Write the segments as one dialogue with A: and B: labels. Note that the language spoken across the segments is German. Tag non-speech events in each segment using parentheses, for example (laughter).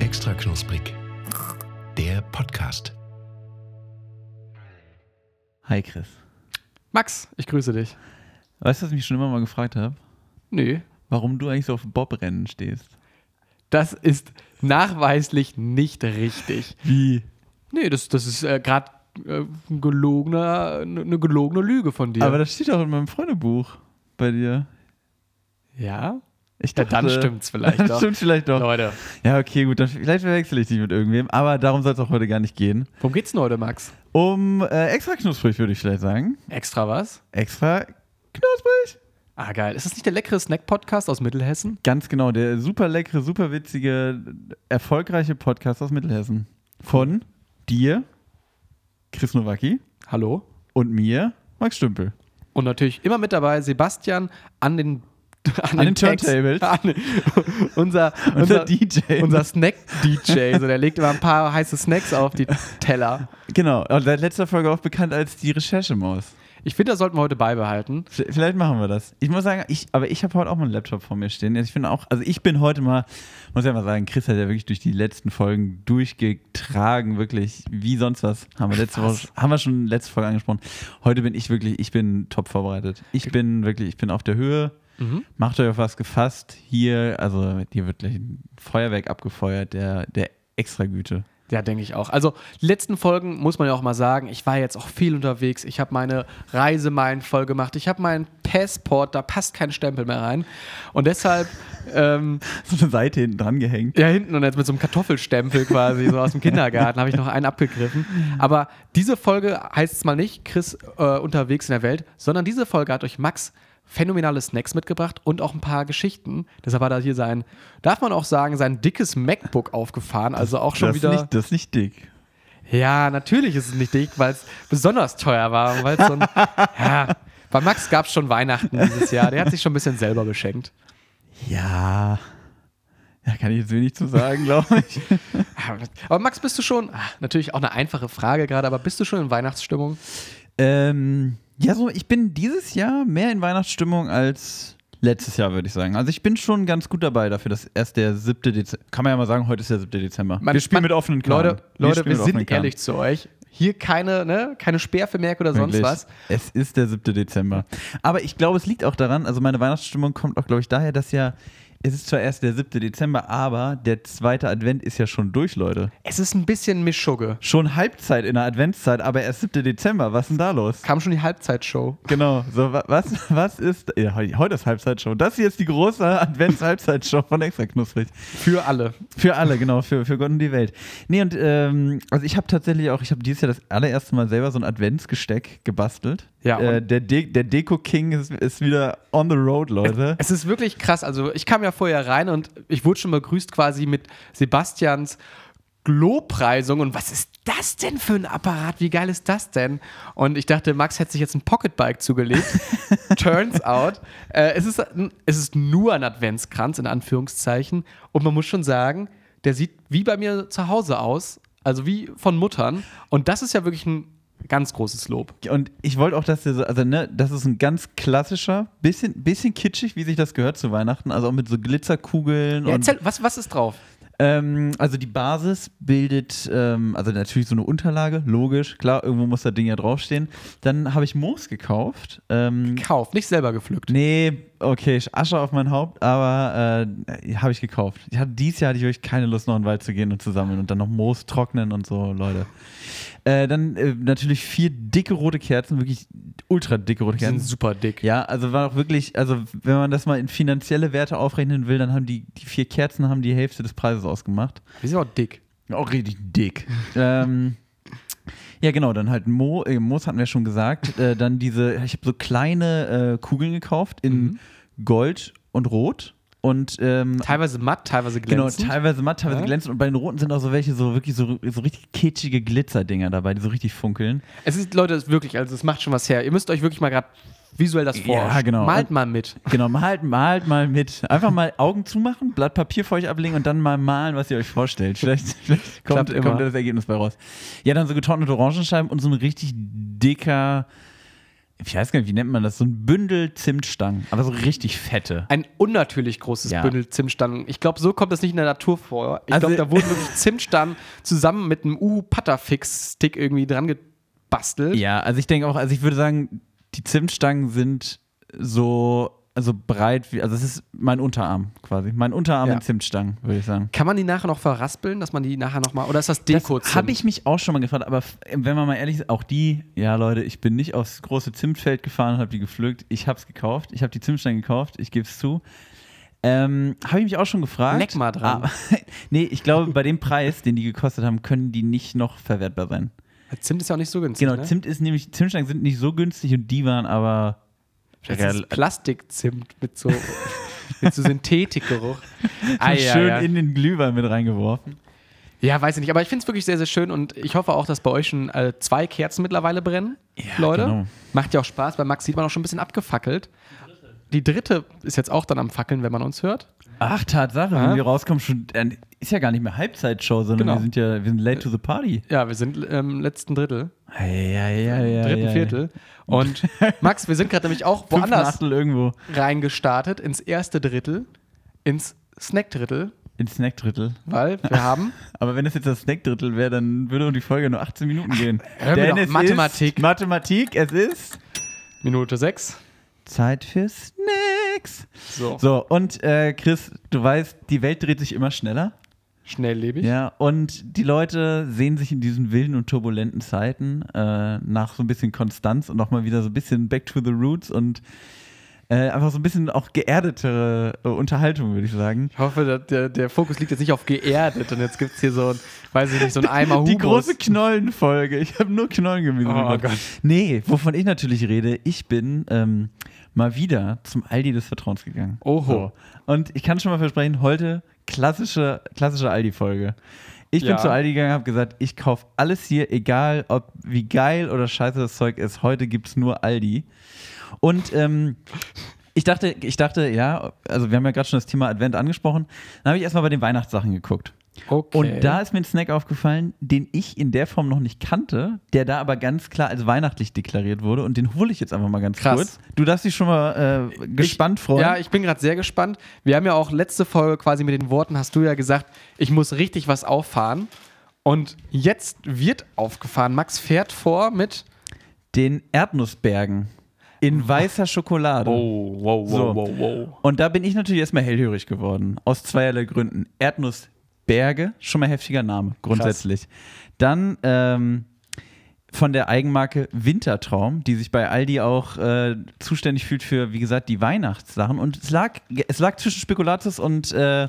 A: Extra knusprig. Der Podcast.
B: Hi Chris.
C: Max, ich grüße dich.
B: Weißt du, was ich mich schon immer mal gefragt habe?
C: Nö.
B: Warum du eigentlich so auf Bobrennen stehst?
C: Das ist nachweislich nicht richtig.
B: Wie?
C: Nee, das, das ist äh, gerade ein gelogener, eine gelogene Lüge von dir.
B: Aber das steht auch in meinem Freundebuch bei dir.
C: ja?
B: Ich
C: Ja, dann stimmt's vielleicht
B: Dann (laughs)
C: doch.
B: stimmt vielleicht doch.
C: Leute,
B: Ja, okay, gut, dann vielleicht verwechsel ich dich mit irgendwem, aber darum soll es auch heute gar nicht gehen.
C: worum geht's denn heute, Max?
B: Um äh, extra knusprig, würde ich vielleicht sagen.
C: Extra was?
B: Extra knusprig?
C: Ah, geil. Ist das nicht der leckere Snack-Podcast aus Mittelhessen?
B: Ganz genau, der super leckere, super witzige, erfolgreiche Podcast aus Mittelhessen. Von dir, Chris Nowacki
C: Hallo?
B: und mir, Max Stümpel.
C: Und natürlich immer mit dabei Sebastian an den (laughs) an,
B: den
C: Text-
B: Turntables. (laughs)
C: An, unser,
B: Unser DJ.
C: unser Snack-DJ. So, der legt immer ein paar heiße Snacks auf die Teller.
B: Genau, und seit letzter Folge auch bekannt als die Recherchemaus.
C: Ich finde, das sollten wir heute beibehalten.
B: Vielleicht machen wir das. Ich muss sagen, ich, aber ich habe heute auch mal einen Laptop vor mir stehen. Ich finde auch, also ich bin heute mal, muss ja mal sagen, Chris hat ja wirklich durch die letzten Folgen durchgetragen, wirklich wie sonst was. Haben wir letzte
C: Was?
B: Woche, haben wir schon letzte Folge angesprochen. Heute bin ich wirklich, ich bin top vorbereitet. Ich bin wirklich, ich bin auf der Höhe.
C: Mhm.
B: Macht euch auf was gefasst. Hier, also hier wird gleich ein Feuerwerk abgefeuert, der, der Extragüte.
C: Ja, denke ich auch. Also, die letzten Folgen muss man ja auch mal sagen, ich war jetzt auch viel unterwegs. Ich habe meine Reisemeilen voll gemacht. Ich habe meinen Passport, da passt kein Stempel mehr rein. Und deshalb, (laughs) ähm,
B: So eine Seite hinten dran gehängt.
C: ja, hinten und jetzt mit so einem Kartoffelstempel quasi, so aus dem Kindergarten, habe ich noch einen abgegriffen. Aber diese Folge heißt es mal nicht Chris äh, unterwegs in der Welt, sondern diese Folge hat euch Max phänomenale Snacks mitgebracht und auch ein paar Geschichten. Deshalb hat er hier sein, darf man auch sagen, sein dickes MacBook aufgefahren. Also auch schon
B: das,
C: wieder.
B: Nicht, das ist nicht dick.
C: Ja, natürlich ist es nicht dick, weil es besonders teuer war. so ein, (laughs) ja, bei Max gab es schon Weihnachten dieses Jahr. Der hat sich schon ein bisschen selber beschenkt.
B: Ja. Ja, kann ich jetzt wenig zu sagen, glaube ich. (laughs) (laughs)
C: Aber Max, bist du schon, ah, natürlich auch eine einfache Frage gerade, aber bist du schon in Weihnachtsstimmung?
B: ähm, ja, so, ich bin dieses Jahr mehr in Weihnachtsstimmung als letztes Jahr, würde ich sagen. Also ich bin schon ganz gut dabei dafür, dass erst der 7. Dezember, kann man ja mal sagen, heute ist der 7. Dezember.
C: Man-
B: wir spielen
C: man-
B: mit offenen Karten.
C: Leute, Leute, wir
B: offenen
C: sind ehrlich zu euch. Hier keine, ne, keine Sperrvermerke oder sonst
B: Wirklich.
C: was.
B: Es ist der 7. Dezember. Aber ich glaube, es liegt auch daran, also meine Weihnachtsstimmung kommt auch, glaube ich, daher, dass ja, es ist zwar erst der 7. Dezember, aber der zweite Advent ist ja schon durch, Leute.
C: Es ist ein bisschen Mischugge.
B: Schon Halbzeit in der Adventszeit, aber erst 7. Dezember. Was ist denn da los?
C: Kam schon die Halbzeitshow.
B: Genau, so wa- was, was ist, ja, heu- heute ist Halbzeitshow. Das hier ist die große Advents-Halbzeitshow von Extra Knusprig.
C: Für alle.
B: Für alle, genau, für, für Gott und die Welt. Nee, und ähm, also ich habe tatsächlich auch, ich habe dieses Jahr das allererste Mal selber so ein Adventsgesteck gebastelt.
C: Ja,
B: äh, der De der Deko-King ist, ist wieder on the road, Leute.
C: Es ist wirklich krass. Also, ich kam ja vorher rein und ich wurde schon begrüßt quasi mit Sebastians Lobpreisung. Und was ist das denn für ein Apparat? Wie geil ist das denn? Und ich dachte, Max hätte sich jetzt ein Pocketbike zugelegt. (laughs) Turns out, äh, es, ist, ein- es ist nur ein Adventskranz, in Anführungszeichen. Und man muss schon sagen, der sieht wie bei mir zu Hause aus. Also wie von Muttern. Und das ist ja wirklich ein ganz großes Lob.
B: Und ich wollte auch, dass der so, also ne, das ist ein ganz klassischer, bisschen, bisschen kitschig, wie sich das gehört zu Weihnachten, also auch mit so Glitzerkugeln
C: Ja,
B: und
C: erzähl, was, was ist drauf?
B: Ähm, also die Basis bildet, ähm, also natürlich so eine Unterlage, logisch, klar, irgendwo muss das Ding ja draufstehen. Dann habe ich Moos gekauft. Ähm,
C: Kauf, nicht selber gepflückt.
B: nee, okay, Asche auf mein Haupt, aber äh, habe ich gekauft. Ich hatte, dieses Jahr hatte ich wirklich keine Lust, noch in den Wald zu gehen und zu sammeln und dann noch Moos trocknen und so, Leute. Äh, dann äh, natürlich vier dicke rote Kerzen, wirklich ultra dicke rote
C: Die sind
B: Kerzen.
C: super dick.
B: Ja, also war auch wirklich, also wenn man das mal in finanzielle Werte aufrechnen will, dann haben die, die vier Kerzen haben die Hälfte des Preises ausgemacht.
C: Die sind auch dick.
B: Auch richtig dick. (laughs) ähm, ja, genau, dann halt Mo, äh, Moos hatten wir schon gesagt. Äh, dann diese, ich habe so kleine äh, Kugeln gekauft in Gold und Rot. Und ähm,
C: Teilweise matt, teilweise
B: Genau,
C: glänzend.
B: teilweise matt, teilweise
C: Ja.
B: glänzend. Und bei den roten sind auch so welche, so wirklich so, so richtig kitschige Glitzerdinger dabei, die so richtig funkeln.
C: es ist, Leute, es ist wirklich, also es macht schon was her. Ihr müsst euch wirklich mal gerade visuell das
B: Ja,
C: vorstellen.
B: genau.
C: Malt mal mit.
B: Genau, malt, malt mal mit. Einfach mal Augen zumachen, Blatt Papier vor euch ablegen und dann mal malen, was ihr euch vorstellt. Vielleicht, (laughs) vielleicht kommt,
C: Klappt immer.
B: kommt das Ergebnis bei raus. Ja, dann so getrocknete Orangenscheiben und so eine richtig dicker, ich weiß gar nicht, wie nennt man das, so ein Bündel Zimtstangen, aber so richtig fette.
C: Ein unnatürlich großes
B: Ja.
C: Bündel Zimtstangen. Ich glaube, so kommt es nicht in der Natur vor. Ich
B: Also-
C: glaube, da wurden wirklich Zimtstangen zusammen mit einem U-Patterfix-Stick irgendwie dran gebastelt.
B: Ja, also ich denke auch, also ich würde sagen, die Zimtstangen sind so also breit wie, also es ist mein Unterarm quasi. Mein Unterarm
C: Ja.
B: in Zimtstangen, würde ich sagen.
C: Kann man die nachher noch verraspeln, dass man die nachher nochmal, oder ist das Deko?
B: Das habe ich mich auch schon mal gefragt, aber wenn man mal ehrlich ist, auch die, ja Leute, ich bin nicht aufs große Zimtfeld gefahren und habe die gepflückt. Ich habe es gekauft, ich habe die Zimtstangen gekauft, ich gebe es zu. Ähm, habe ich mich auch schon gefragt.
C: Leck mal dran.
B: Aber, (laughs) nee, ich glaube, bei dem Preis, den die gekostet haben, können die nicht noch verwertbar sein.
C: Zimt ist ja auch nicht so günstig.
B: Genau,
C: ne?
B: Zimt ist nämlich, Zimtstangen sind nicht so günstig und die waren aber.
C: Das ist Plastikzimt mit so, (laughs) mit so Synthetikgeruch. (laughs) Ah, ja,
B: schön
C: ja.
B: in den Glühwein mit reingeworfen.
C: ja, weiß ich nicht. Aber ich finde es wirklich sehr, sehr schön und ich hoffe auch, dass bei euch schon äh, zwei Kerzen mittlerweile brennen.
B: Ja,
C: Leute.
B: genau.
C: Macht ja auch Spaß. Bei Max sieht man auch schon ein bisschen abgefackelt. Die dritte ist jetzt auch dann am Fackeln, wenn man uns hört.
B: Ach, Tatsache,
C: Ja.
B: wenn wir rauskommen, schon, äh, ist ja gar nicht mehr Halbzeitshow, sondern
C: Genau.
B: wir sind ja, wir sind late to the party.
C: Ja, wir sind im letzten Drittel,
B: Ja, ja, ja, ja.
C: dritten Viertel. Und (laughs) Max, wir sind gerade nämlich auch woanders
B: irgendwo.
C: reingestartet, ins erste Drittel, ins Snack-Drittel,
B: In Snackdrittel.
C: weil wir (laughs) haben
B: Aber wenn es jetzt das Snackdrittel wäre, dann würde die Folge nur 18 Minuten gehen.
C: mir doch,
B: es
C: Mathematik.
B: Ist Mathematik, es ist
C: Minute 6.
B: Zeit für Snacks.
C: So,
B: So, und äh, Chris, du weißt, die Welt dreht sich immer schneller.
C: Schnelllebig.
B: Ja, und die Leute sehen sich in diesen wilden und turbulenten Zeiten äh, nach so ein bisschen Konstanz und nochmal wieder so ein bisschen back to the roots und äh, einfach so ein bisschen auch geerdetere äh, Unterhaltung, würde ich sagen.
C: Ich hoffe, dass der, der Fokus liegt jetzt nicht auf geerdet und jetzt gibt es hier so ein, weiß ich nicht, so ein (laughs) Eimer Humus.
B: Die große Knollenfolge. Ich habe nur Knollengemüse.
C: Oh. Gott.
B: Nee, wovon ich natürlich rede, ich bin ähm, mal wieder zum Aldi des Vertrauens gegangen.
C: Oho.
B: So. Und ich kann schon mal versprechen, heute klassische, klassische Aldi-Folge. Ich
C: Ja.
B: bin zu Aldi gegangen, habe gesagt, ich kaufe alles hier, egal ob wie geil oder scheiße das Zeug ist. Heute gibt es nur Aldi. Und ähm, ich dachte, ich dachte, ja, also wir haben ja gerade schon das Thema Advent angesprochen. Dann habe ich erstmal bei den Weihnachtssachen geguckt.
C: Okay.
B: Und da ist mir ein Snack aufgefallen, den ich in der Form noch nicht kannte, der da aber ganz klar als weihnachtlich deklariert wurde. Und den hole ich jetzt einfach mal ganz
C: Krass.
B: kurz. Du darfst dich schon mal äh, gespannt freuen.
C: Ja, ich bin gerade sehr gespannt. Wir haben ja auch letzte Folge quasi mit den Worten, hast du ja gesagt, ich muss richtig was auffahren. Und jetzt wird aufgefahren. Max fährt vor mit.
B: den Erdnussbergen in weißer Schokolade.
C: Oh, wow,
B: So.
C: wow.
B: Und da bin ich natürlich erstmal hellhörig geworden. Aus zweierlei Gründen. Erdnussberge, schon mal heftiger Name, grundsätzlich. Dann ähm, von der Eigenmarke Wintertraum, die sich bei Aldi auch äh, zuständig fühlt für, wie gesagt, die Weihnachtssachen. Und es lag, es lag zwischen Spekulatius und äh,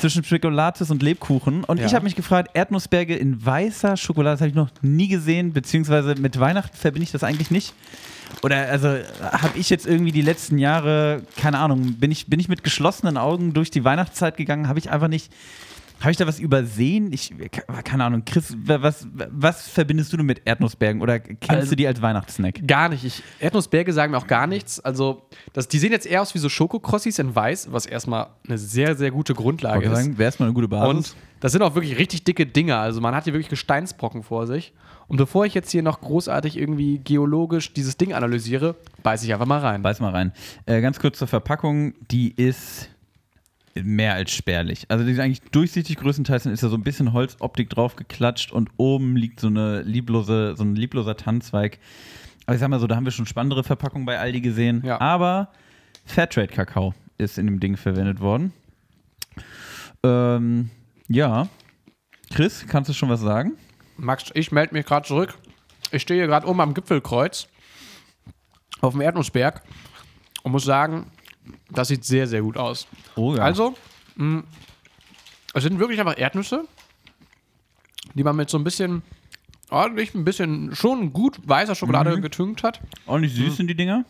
B: zwischen Spekulatius und Lebkuchen. Und
C: Ja.
B: ich habe mich gefragt, Erdnussberge in weißer Schokolade, das habe ich noch nie gesehen, beziehungsweise mit Weihnachten verbinde ich das eigentlich nicht. Oder also habe ich jetzt irgendwie die letzten Jahre, keine Ahnung, bin ich, bin ich mit geschlossenen Augen durch die Weihnachtszeit gegangen, habe ich einfach nicht, habe ich da was übersehen? Ich, keine Ahnung, Chris, was, was verbindest du mit Erdnussbergen oder kennst
C: Also-
B: du die als Weihnachtssnack?
C: Gar nicht. Ich, Erdnussberge sagen mir auch gar nichts. Also, das, die sehen jetzt eher aus wie so Schokokrossis in weiß, was erstmal eine sehr, sehr gute Grundlage ist.
B: wäre erstmal eine gute Basis.
C: Und das sind auch wirklich richtig dicke Dinger. Also man hat hier wirklich Gesteinsbrocken vor sich. Und bevor ich jetzt hier noch großartig irgendwie geologisch dieses Ding analysiere, beiß ich einfach mal rein.
B: Beiß mal rein. Äh, ganz kurz zur Verpackung, die ist mehr als spärlich. Also die ist eigentlich durchsichtig größtenteils, dann ist da so ein bisschen Holzoptik drauf geklatscht und oben liegt so eine lieblose, so ein liebloser Tannenzweig. Aber ich sag mal so, da haben wir schon spannendere Verpackungen bei Aldi gesehen.
C: Ja.
B: Aber Fairtrade-Kakao ist in dem Ding verwendet worden. Ähm, ja. Chris, kannst du schon was sagen?
C: Max, ich melde mich gerade zurück. Ich stehe hier gerade oben am Gipfelkreuz auf dem Erdnussberg und muss sagen, das sieht sehr, sehr gut aus.
B: Oh ja.
C: Also, mh, es sind wirklich einfach Erdnüsse, die man mit so ein bisschen ordentlich, ein bisschen schon gut weißer Schokolade getünkt hat.
B: Nicht süß sind die Dinger.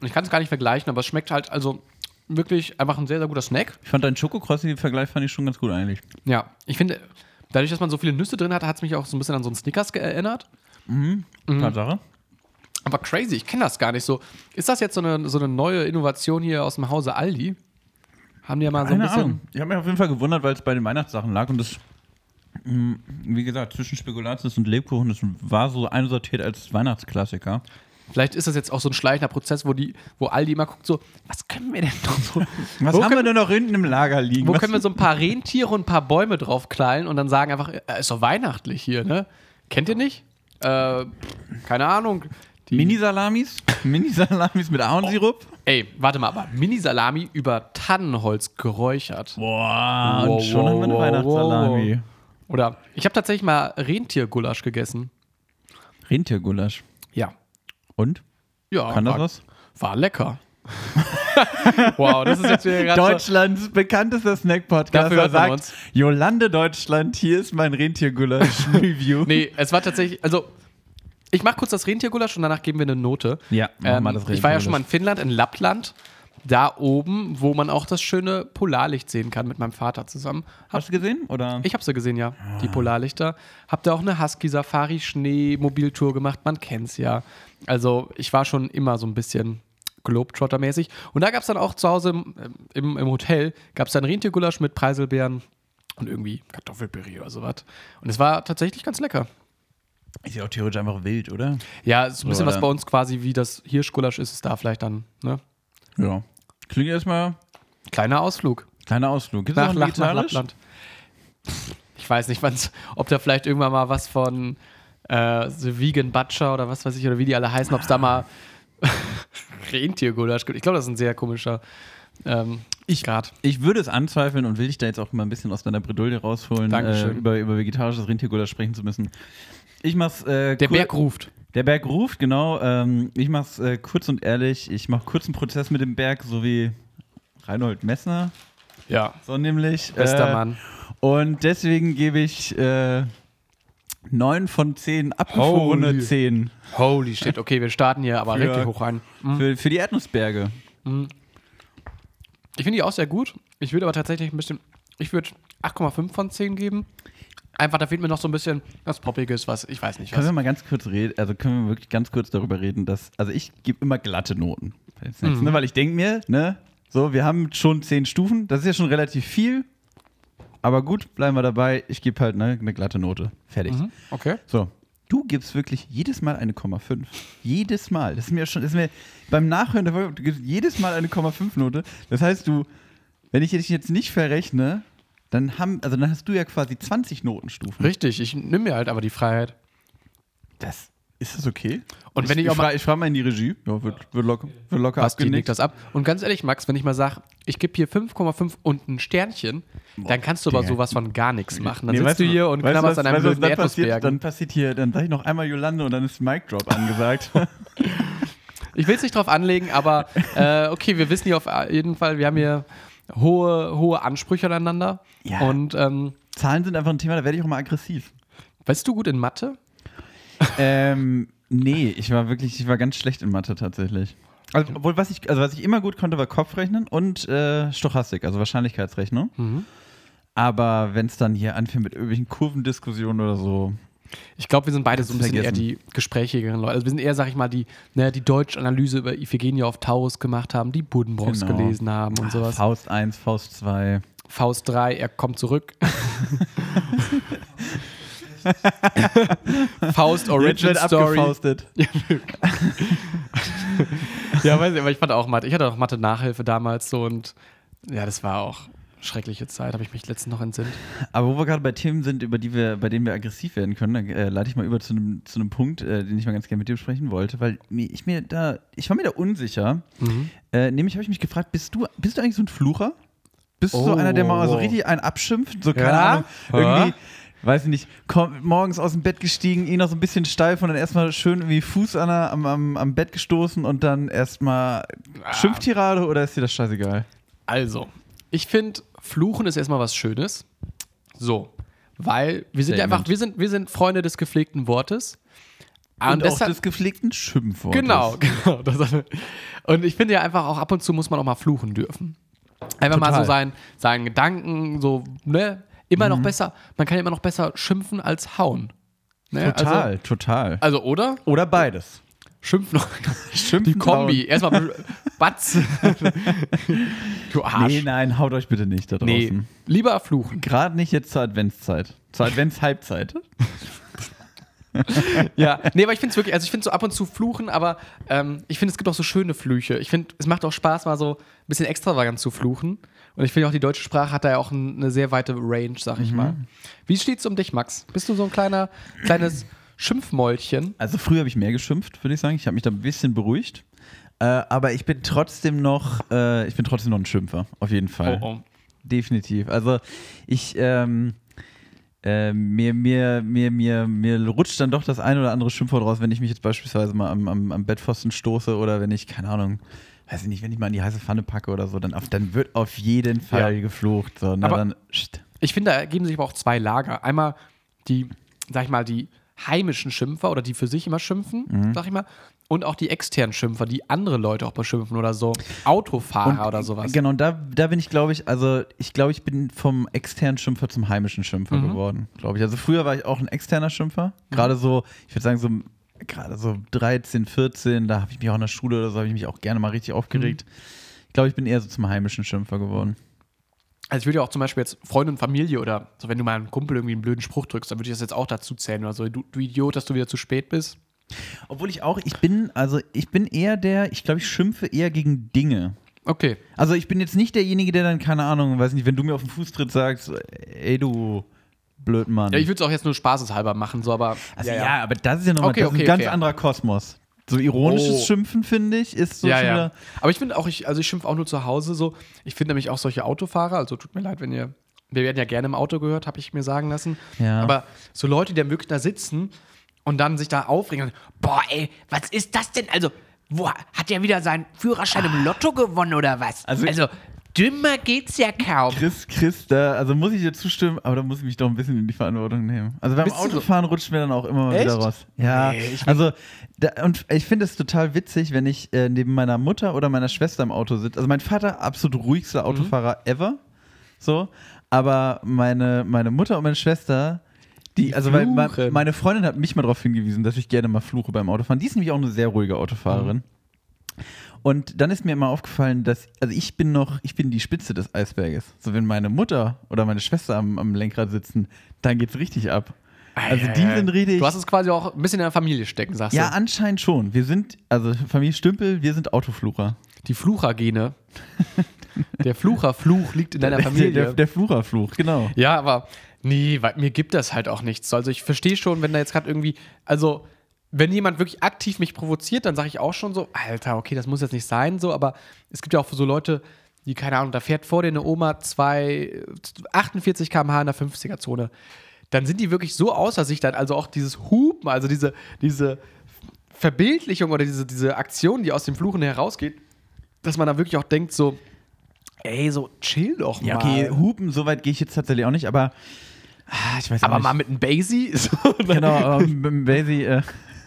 C: Und ich kann es gar nicht vergleichen, aber es schmeckt halt also wirklich einfach ein sehr, sehr guter Snack.
B: Ich fand deinen Schokokrossi-Vergleich fand ich schon ganz gut eigentlich.
C: Ja, ich finde, dadurch, dass man so viele Nüsse drin hat, hat es mich auch so ein bisschen an so einen Snickers erinnert. Mhm.
B: Tatsache.
C: Aber crazy, ich kenne das gar nicht so. Ist das jetzt so eine, so eine neue Innovation hier aus dem Hause Aldi? Haben die ja mal so ein
B: Keine
C: bisschen.
B: Ahnung. Ich habe mich auf jeden Fall gewundert, weil es bei den Weihnachtssachen lag und das Wie gesagt, zwischen Spekulatius und Lebkuchen, das war so einsortiert als Weihnachtsklassiker.
C: Vielleicht ist das jetzt auch so ein schleichender Prozess, wo die, wo Aldi immer guckt so, was können wir denn noch so? (laughs)
B: Was haben
C: können,
B: wir denn noch hinten im Lager liegen?
C: Wo
B: Was-
C: können wir so ein paar Rentiere und ein paar Bäume draufknallen und dann sagen einfach, äh, ist doch weihnachtlich hier, ne? Kennt ihr nicht? Äh, keine Ahnung.
B: Mini-Salamis? Mini-Salamis mit Ahornsirup?
C: Ey, warte mal, aber Mini-Salami über Tannenholz geräuchert.
B: Boah,
C: Wow,
B: und schon haben wir eine
C: wow,
B: Weihnachtssalami.
C: Oder ich habe tatsächlich mal Rentiergulasch gegessen.
B: Rentiergulasch.
C: Ja.
B: Und?
C: Ja,
B: Kann das
C: war,
B: was?
C: war lecker. (laughs) wow, das ist jetzt wieder gerade so,
B: Deutschlands bekanntester Snack-Podcast.
C: Dafür
B: sagt. Jolande Deutschland, hier ist mein Rentiergulasch-Review.
C: Nee, es war tatsächlich, also ich mache kurz das Rentiergulasch und danach geben wir eine Note.
B: Ja,
C: ähm,
B: mal das
C: Ich war ja schon mal in Finnland, in Lappland, da oben, wo man auch das schöne Polarlicht sehen kann mit meinem Vater zusammen. Hab,
B: Hast du gesehen? Oder?
C: ich habe sie gesehen, ja, die
B: Ah.
C: Polarlichter. Hab da auch eine Husky-Safari-Schnee-Mobiltour gemacht, man kennt's ja. Also ich war schon immer so ein bisschen Globetrotter-mäßig. Und da gab es dann auch zu Hause im, im, im Hotel, gab es dann Rentiergulasch mit Preiselbeeren und irgendwie Kartoffelpüree oder sowas. Und es war tatsächlich ganz lecker.
B: Ist ja auch theoretisch einfach wild, oder?
C: Ja, ist ein bisschen
B: So,
C: was
B: oder?
C: bei uns quasi wie das Hirschgulasch ist, ist da vielleicht dann, ne?
B: Ja. Klingt erstmal
C: Kleiner Ausflug
B: kleiner Ausflug. Gibt's
C: nach, nach, nach? Lappland. Ich weiß nicht, ob da vielleicht irgendwann mal was von äh, so Vegan Butcher oder was weiß ich, oder wie die alle heißen, ob es da mal (laughs) Rentiergulasch gibt. Ich glaube, das ist ein sehr komischer ähm,
B: Ich-
C: Grad.
B: Ich würde es anzweifeln und will dich da jetzt auch mal ein bisschen aus deiner Bredouille rausholen, äh, über, über vegetarisches Rentiergulasch sprechen zu müssen. Ich mach's. Äh,
C: Der Berg ruft.
B: Der Berg ruft, genau. Ähm, ich mach's äh, kurz und ehrlich. Ich mach kurzen Prozess mit dem Berg, so wie Reinhold Messner,
C: Ja.
B: so nämlich.
C: Bester
B: äh,
C: Mann.
B: Und deswegen gebe ich äh, 9 von 10 abgefrorene
C: Holy.
B: 10
C: Holy shit. Okay, wir starten hier aber
B: Für-
C: richtig hoch rein.
B: für, für die Erdnussberge.
C: Ich finde die auch sehr gut. Ich würde aber tatsächlich ein bisschen, ich würde 8,5 von 10 geben. Einfach, da fehlt mir noch so ein bisschen was Poppiges, was, ich weiß nicht
B: Können
C: was.
B: wir mal ganz kurz reden, also können wir wirklich ganz kurz darüber reden, dass, also ich gebe immer glatte Noten. Snacks,
C: Mhm.
B: ne, weil ich denke mir, ne, so, wir haben schon 10 Stufen, das ist ja schon relativ viel, aber gut, bleiben wir dabei, ich gebe halt ne, eine glatte Note. Fertig.
C: Mhm. Okay.
B: So, du gibst wirklich jedes Mal eine Komma 5. Jedes Mal. Das ist mir schon, das ist mir beim Nachhören der Folge, du gibst jedes Mal eine Komma 5 Note. Das heißt, du, wenn ich dich jetzt nicht verrechne, dann haben, also dann hast du ja quasi 20 Notenstufen.
C: Richtig, ich nehme mir halt aber die Freiheit.
B: Das, ist das okay?
C: Und wenn ich auch mal-
B: frage, ich frage mal in die Regie, ja, wird, wird locker, wird locker
C: Basti nickt
B: abgenickt.
C: das ab. Und ganz ehrlich, Max, wenn ich mal sage, ich gebe hier 5,5 und ein Sternchen, dann kannst du aber sowas von gar nichts machen. Dann
B: Nee,
C: sitzt du hier und knabberst an einem
B: weißt was passiert, dann passiert hier, dann sage ich noch einmal Jolande und dann ist Mic Drop angesagt. (laughs)
C: Ich will es nicht drauf anlegen, aber äh, okay, wir wissen hier auf jeden Fall, wir haben hier hohe, hohe Ansprüche aneinander.
B: Ja.
C: Und ähm,
B: Zahlen sind einfach ein Thema, da werde ich auch mal aggressiv.
C: weißt du gut in Mathe?
B: ähm, nee, ich war wirklich, ich war ganz schlecht in Mathe tatsächlich. Also, obwohl, was ich, also was ich immer gut konnte, war Kopfrechnen und äh, Stochastik, also Wahrscheinlichkeitsrechnung.
C: Mhm.
B: Aber wenn es dann hier anfängt mit irgendwelchen Kurvendiskussionen oder so,
C: Ich glaube, wir sind beide so ein bisschen
B: Vergessen.
C: eher die gesprächigeren Leute. Also wir sind eher, sag ich mal, die, ne, die Deutsch-Analyse über Iphigenie auf Taurus gemacht haben, die Buddenbrooks
B: Genau.
C: gelesen haben und sowas.
B: Faust 1, Faust 2.
C: Faust 3, er kommt zurück. (laughs) Faust
B: Jetzt
C: Origin
B: wird
C: Story.
B: abgefaustet. (laughs)
C: Ja, weiß ich, aber ich fand auch Mathe. Ich hatte auch Mathe-Nachhilfe damals so und ja, das war auch schreckliche Zeit, habe ich mich letztens noch entsinnt.
B: Aber wo wir gerade bei Themen sind, über die wir, bei denen wir aggressiv werden können, dann äh, leite ich mal über zu einem, zu einem Punkt, äh, den ich mal ganz gerne mit dir besprechen wollte, weil ich mir da, ich war mir da unsicher.
C: Mhm.
B: Äh, nämlich habe ich mich gefragt, bist du, bist du eigentlich so ein Flucher? Bist du so
C: Oh.
B: einer, der mal so richtig einen abschimpft? So, keine
C: Ja?
B: Ahnung,
C: Ja?
B: irgendwie, weiß ich nicht, kommt morgens aus dem Bett gestiegen, eh noch so ein bisschen steif und dann erstmal schön irgendwie Fuß an der, am, am, am Bett gestoßen und dann erstmal
C: Ah.
B: Schimpftirade oder ist dir das scheißegal?
C: Also, ich finde, Fluchen ist erstmal was Schönes. So, weil wir sind ja einfach, wir sind, wir sind Freunde des gepflegten Wortes. Ah,
B: Und, auch des gepflegten Schimpfwortes.
C: Genau, (laughs) genau. Und ich finde ja einfach auch ab und zu muss man auch mal fluchen dürfen. Einfach mal
B: Total.
C: so sein, seinen Gedanken, so, ne? Immer noch besser, man kann ja immer noch besser schimpfen als hauen. Ne?
B: Total,
C: Also,
B: total.
C: also, oder?
B: Oder beides.
C: Schimpfen.
B: Schimpfen
C: Die Kombi. Erstmal Batz. du Arsch.
B: Nee, nein, haut euch bitte nicht da draußen.
C: Nee, lieber fluchen.
B: Gerade nicht jetzt zur Adventszeit. Zur Adventshalbzeit. (laughs)
C: Ja, nee, aber ich finde es wirklich, also ich finde so ab und zu fluchen, aber ähm, ich finde, es gibt auch so schöne Flüche. Ich finde, es macht auch Spaß, mal so ein bisschen extravagant zu fluchen. Und ich finde auch, die deutsche Sprache hat da ja auch ein, eine sehr weite Range, sag ich mal. Wie steht's um dich, Max? Bist du so ein kleiner, kleines Schimpfmäulchen?
B: Also früher habe ich mehr geschimpft, würde ich sagen. Ich habe mich da ein bisschen beruhigt. Äh, aber ich bin trotzdem noch, äh, ich bin trotzdem noch ein Schimpfer, auf jeden Fall.
C: Oh, oh.
B: Definitiv. Also ich, ähm, äh, mir, mir, mir, mir, mir rutscht dann doch das ein oder andere Schimpfwort raus, wenn ich mich jetzt beispielsweise mal am, am, am Bettpfosten stoße oder wenn ich, keine Ahnung, weiß ich nicht, wenn ich mal in die heiße Pfanne packe oder so, dann, auf, dann wird auf jeden Fall
C: Ja.
B: geflucht. So, na,
C: Aber-
B: dann.
C: Ich finde, da ergeben sich aber auch zwei Lager. Einmal die, sag ich mal, die heimischen Schimpfer oder die für sich immer schimpfen, sag ich mal. Und auch die externen Schimpfer, die andere Leute auch beschimpfen oder so. Autofahrer oder sowas.
B: Genau, da, da bin ich, glaube ich, also ich glaube, ich bin vom externen Schimpfer zum heimischen Schimpfer
C: Mhm.
B: geworden, glaube ich. Also früher war ich auch ein externer Schimpfer. Gerade so, ich würde sagen, so gerade so 13, 14, da habe ich mich auch in der Schule oder so, habe ich mich auch gerne mal richtig aufgeregt.
C: Mhm.
B: Ich glaube, ich bin eher so zum heimischen Schimpfer geworden.
C: Also ich würde ja auch zum Beispiel jetzt Freunde und Familie oder so, wenn du mal einem Kumpel irgendwie einen blöden Spruch drückst, dann würde ich das jetzt auch dazu zählen oder so. Du, du Idiot, dass du wieder zu spät bist.
B: Obwohl ich auch, ich bin, also ich bin eher der, ich glaube, ich schimpfe eher gegen Dinge.
C: Okay.
B: Also ich bin jetzt nicht derjenige, der dann, keine Ahnung, weiß nicht, wenn du mir auf den Fuß trittst, sagst, ey du blöden Mann.
C: Ja, ich würde es auch jetzt nur spaßeshalber machen, so, aber.
B: Also ja, aber das ist ja nochmal
C: Okay, okay,
B: ein ganz
C: okay.
B: anderer Kosmos. So ironisches
C: Oh.
B: Schimpfen, finde ich, ist so
C: ja, ja. Aber ich finde auch, ich, also ich schimpfe auch nur zu Hause so. Ich finde nämlich auch solche Autofahrer, also tut mir leid, wenn ihr. Wir werden ja gerne im Auto gehört, habe ich mir sagen lassen.
B: Ja.
C: Aber so Leute, die dann wirklich da sitzen und dann sich da aufregen und, boah, ey, was ist das denn? Also, wo hat der wieder seinen Führerschein im Lotto gewonnen oder was?
B: Also-
C: Also, dümmer geht's ja kaum.
B: Chris, Chris, da, also muss ich dir zustimmen, aber da muss ich mich doch ein bisschen in die Verantwortung nehmen. Also beim
C: Bist
B: Autofahren rutscht mir dann auch immer mal wieder raus. Ja,
C: Nee, ich-
B: also da, und ich finde es total witzig, wenn ich äh, neben meiner Mutter oder meiner Schwester im Auto sitze. Also mein Vater, absolut ruhigster Autofahrer ever, so, aber meine, meine Mutter und meine Schwester, die, also weil, me-
C: fluchen.
B: meine Freundin hat mich mal darauf hingewiesen, dass ich gerne mal fluche beim Autofahren. Die ist nämlich auch eine sehr ruhige Autofahrerin. Und dann ist mir immer aufgefallen, dass, also ich bin noch, ich bin die Spitze des Eisberges. So, wenn meine Mutter oder meine Schwester am, am Lenkrad sitzen, dann geht's richtig ab. Also die sind richtig.
C: Du hast es quasi auch ein bisschen in der Familie stecken, sagst
B: ja,
C: du.
B: anscheinend schon. Wir sind, also Familie Stümpel, wir sind Autoflucher.
C: Die Fluchergene. (laughs) der Flucherfluch liegt in deiner
B: Der,
C: Familie.
B: der, der Flucherfluch, genau.
C: Ja, aber nee, weil mir gibt das halt auch nichts. Also ich verstehe schon, wenn da jetzt gerade irgendwie, also wenn jemand wirklich aktiv mich provoziert, dann sage ich auch schon so, Alter, okay, das muss jetzt nicht sein, so, aber es gibt ja auch so Leute, die, keine Ahnung, da fährt vor dir eine Oma zwei, 48 km/h in der 50er-Zone. Dann sind die wirklich so außer sich dann, also auch dieses Hupen, also diese, diese Verbildlichung oder diese, diese Aktion, die aus dem Fluchen herausgeht, dass man da wirklich auch denkt, so, ey, so chill doch mal.
B: Ja, okay, Hupen, so weit gehe ich jetzt tatsächlich auch nicht, aber ah, ich weiß
C: Aber
B: nicht.
C: mal mit einem Basie? (laughs) So,
B: Genau, aber mit dem Basie, äh,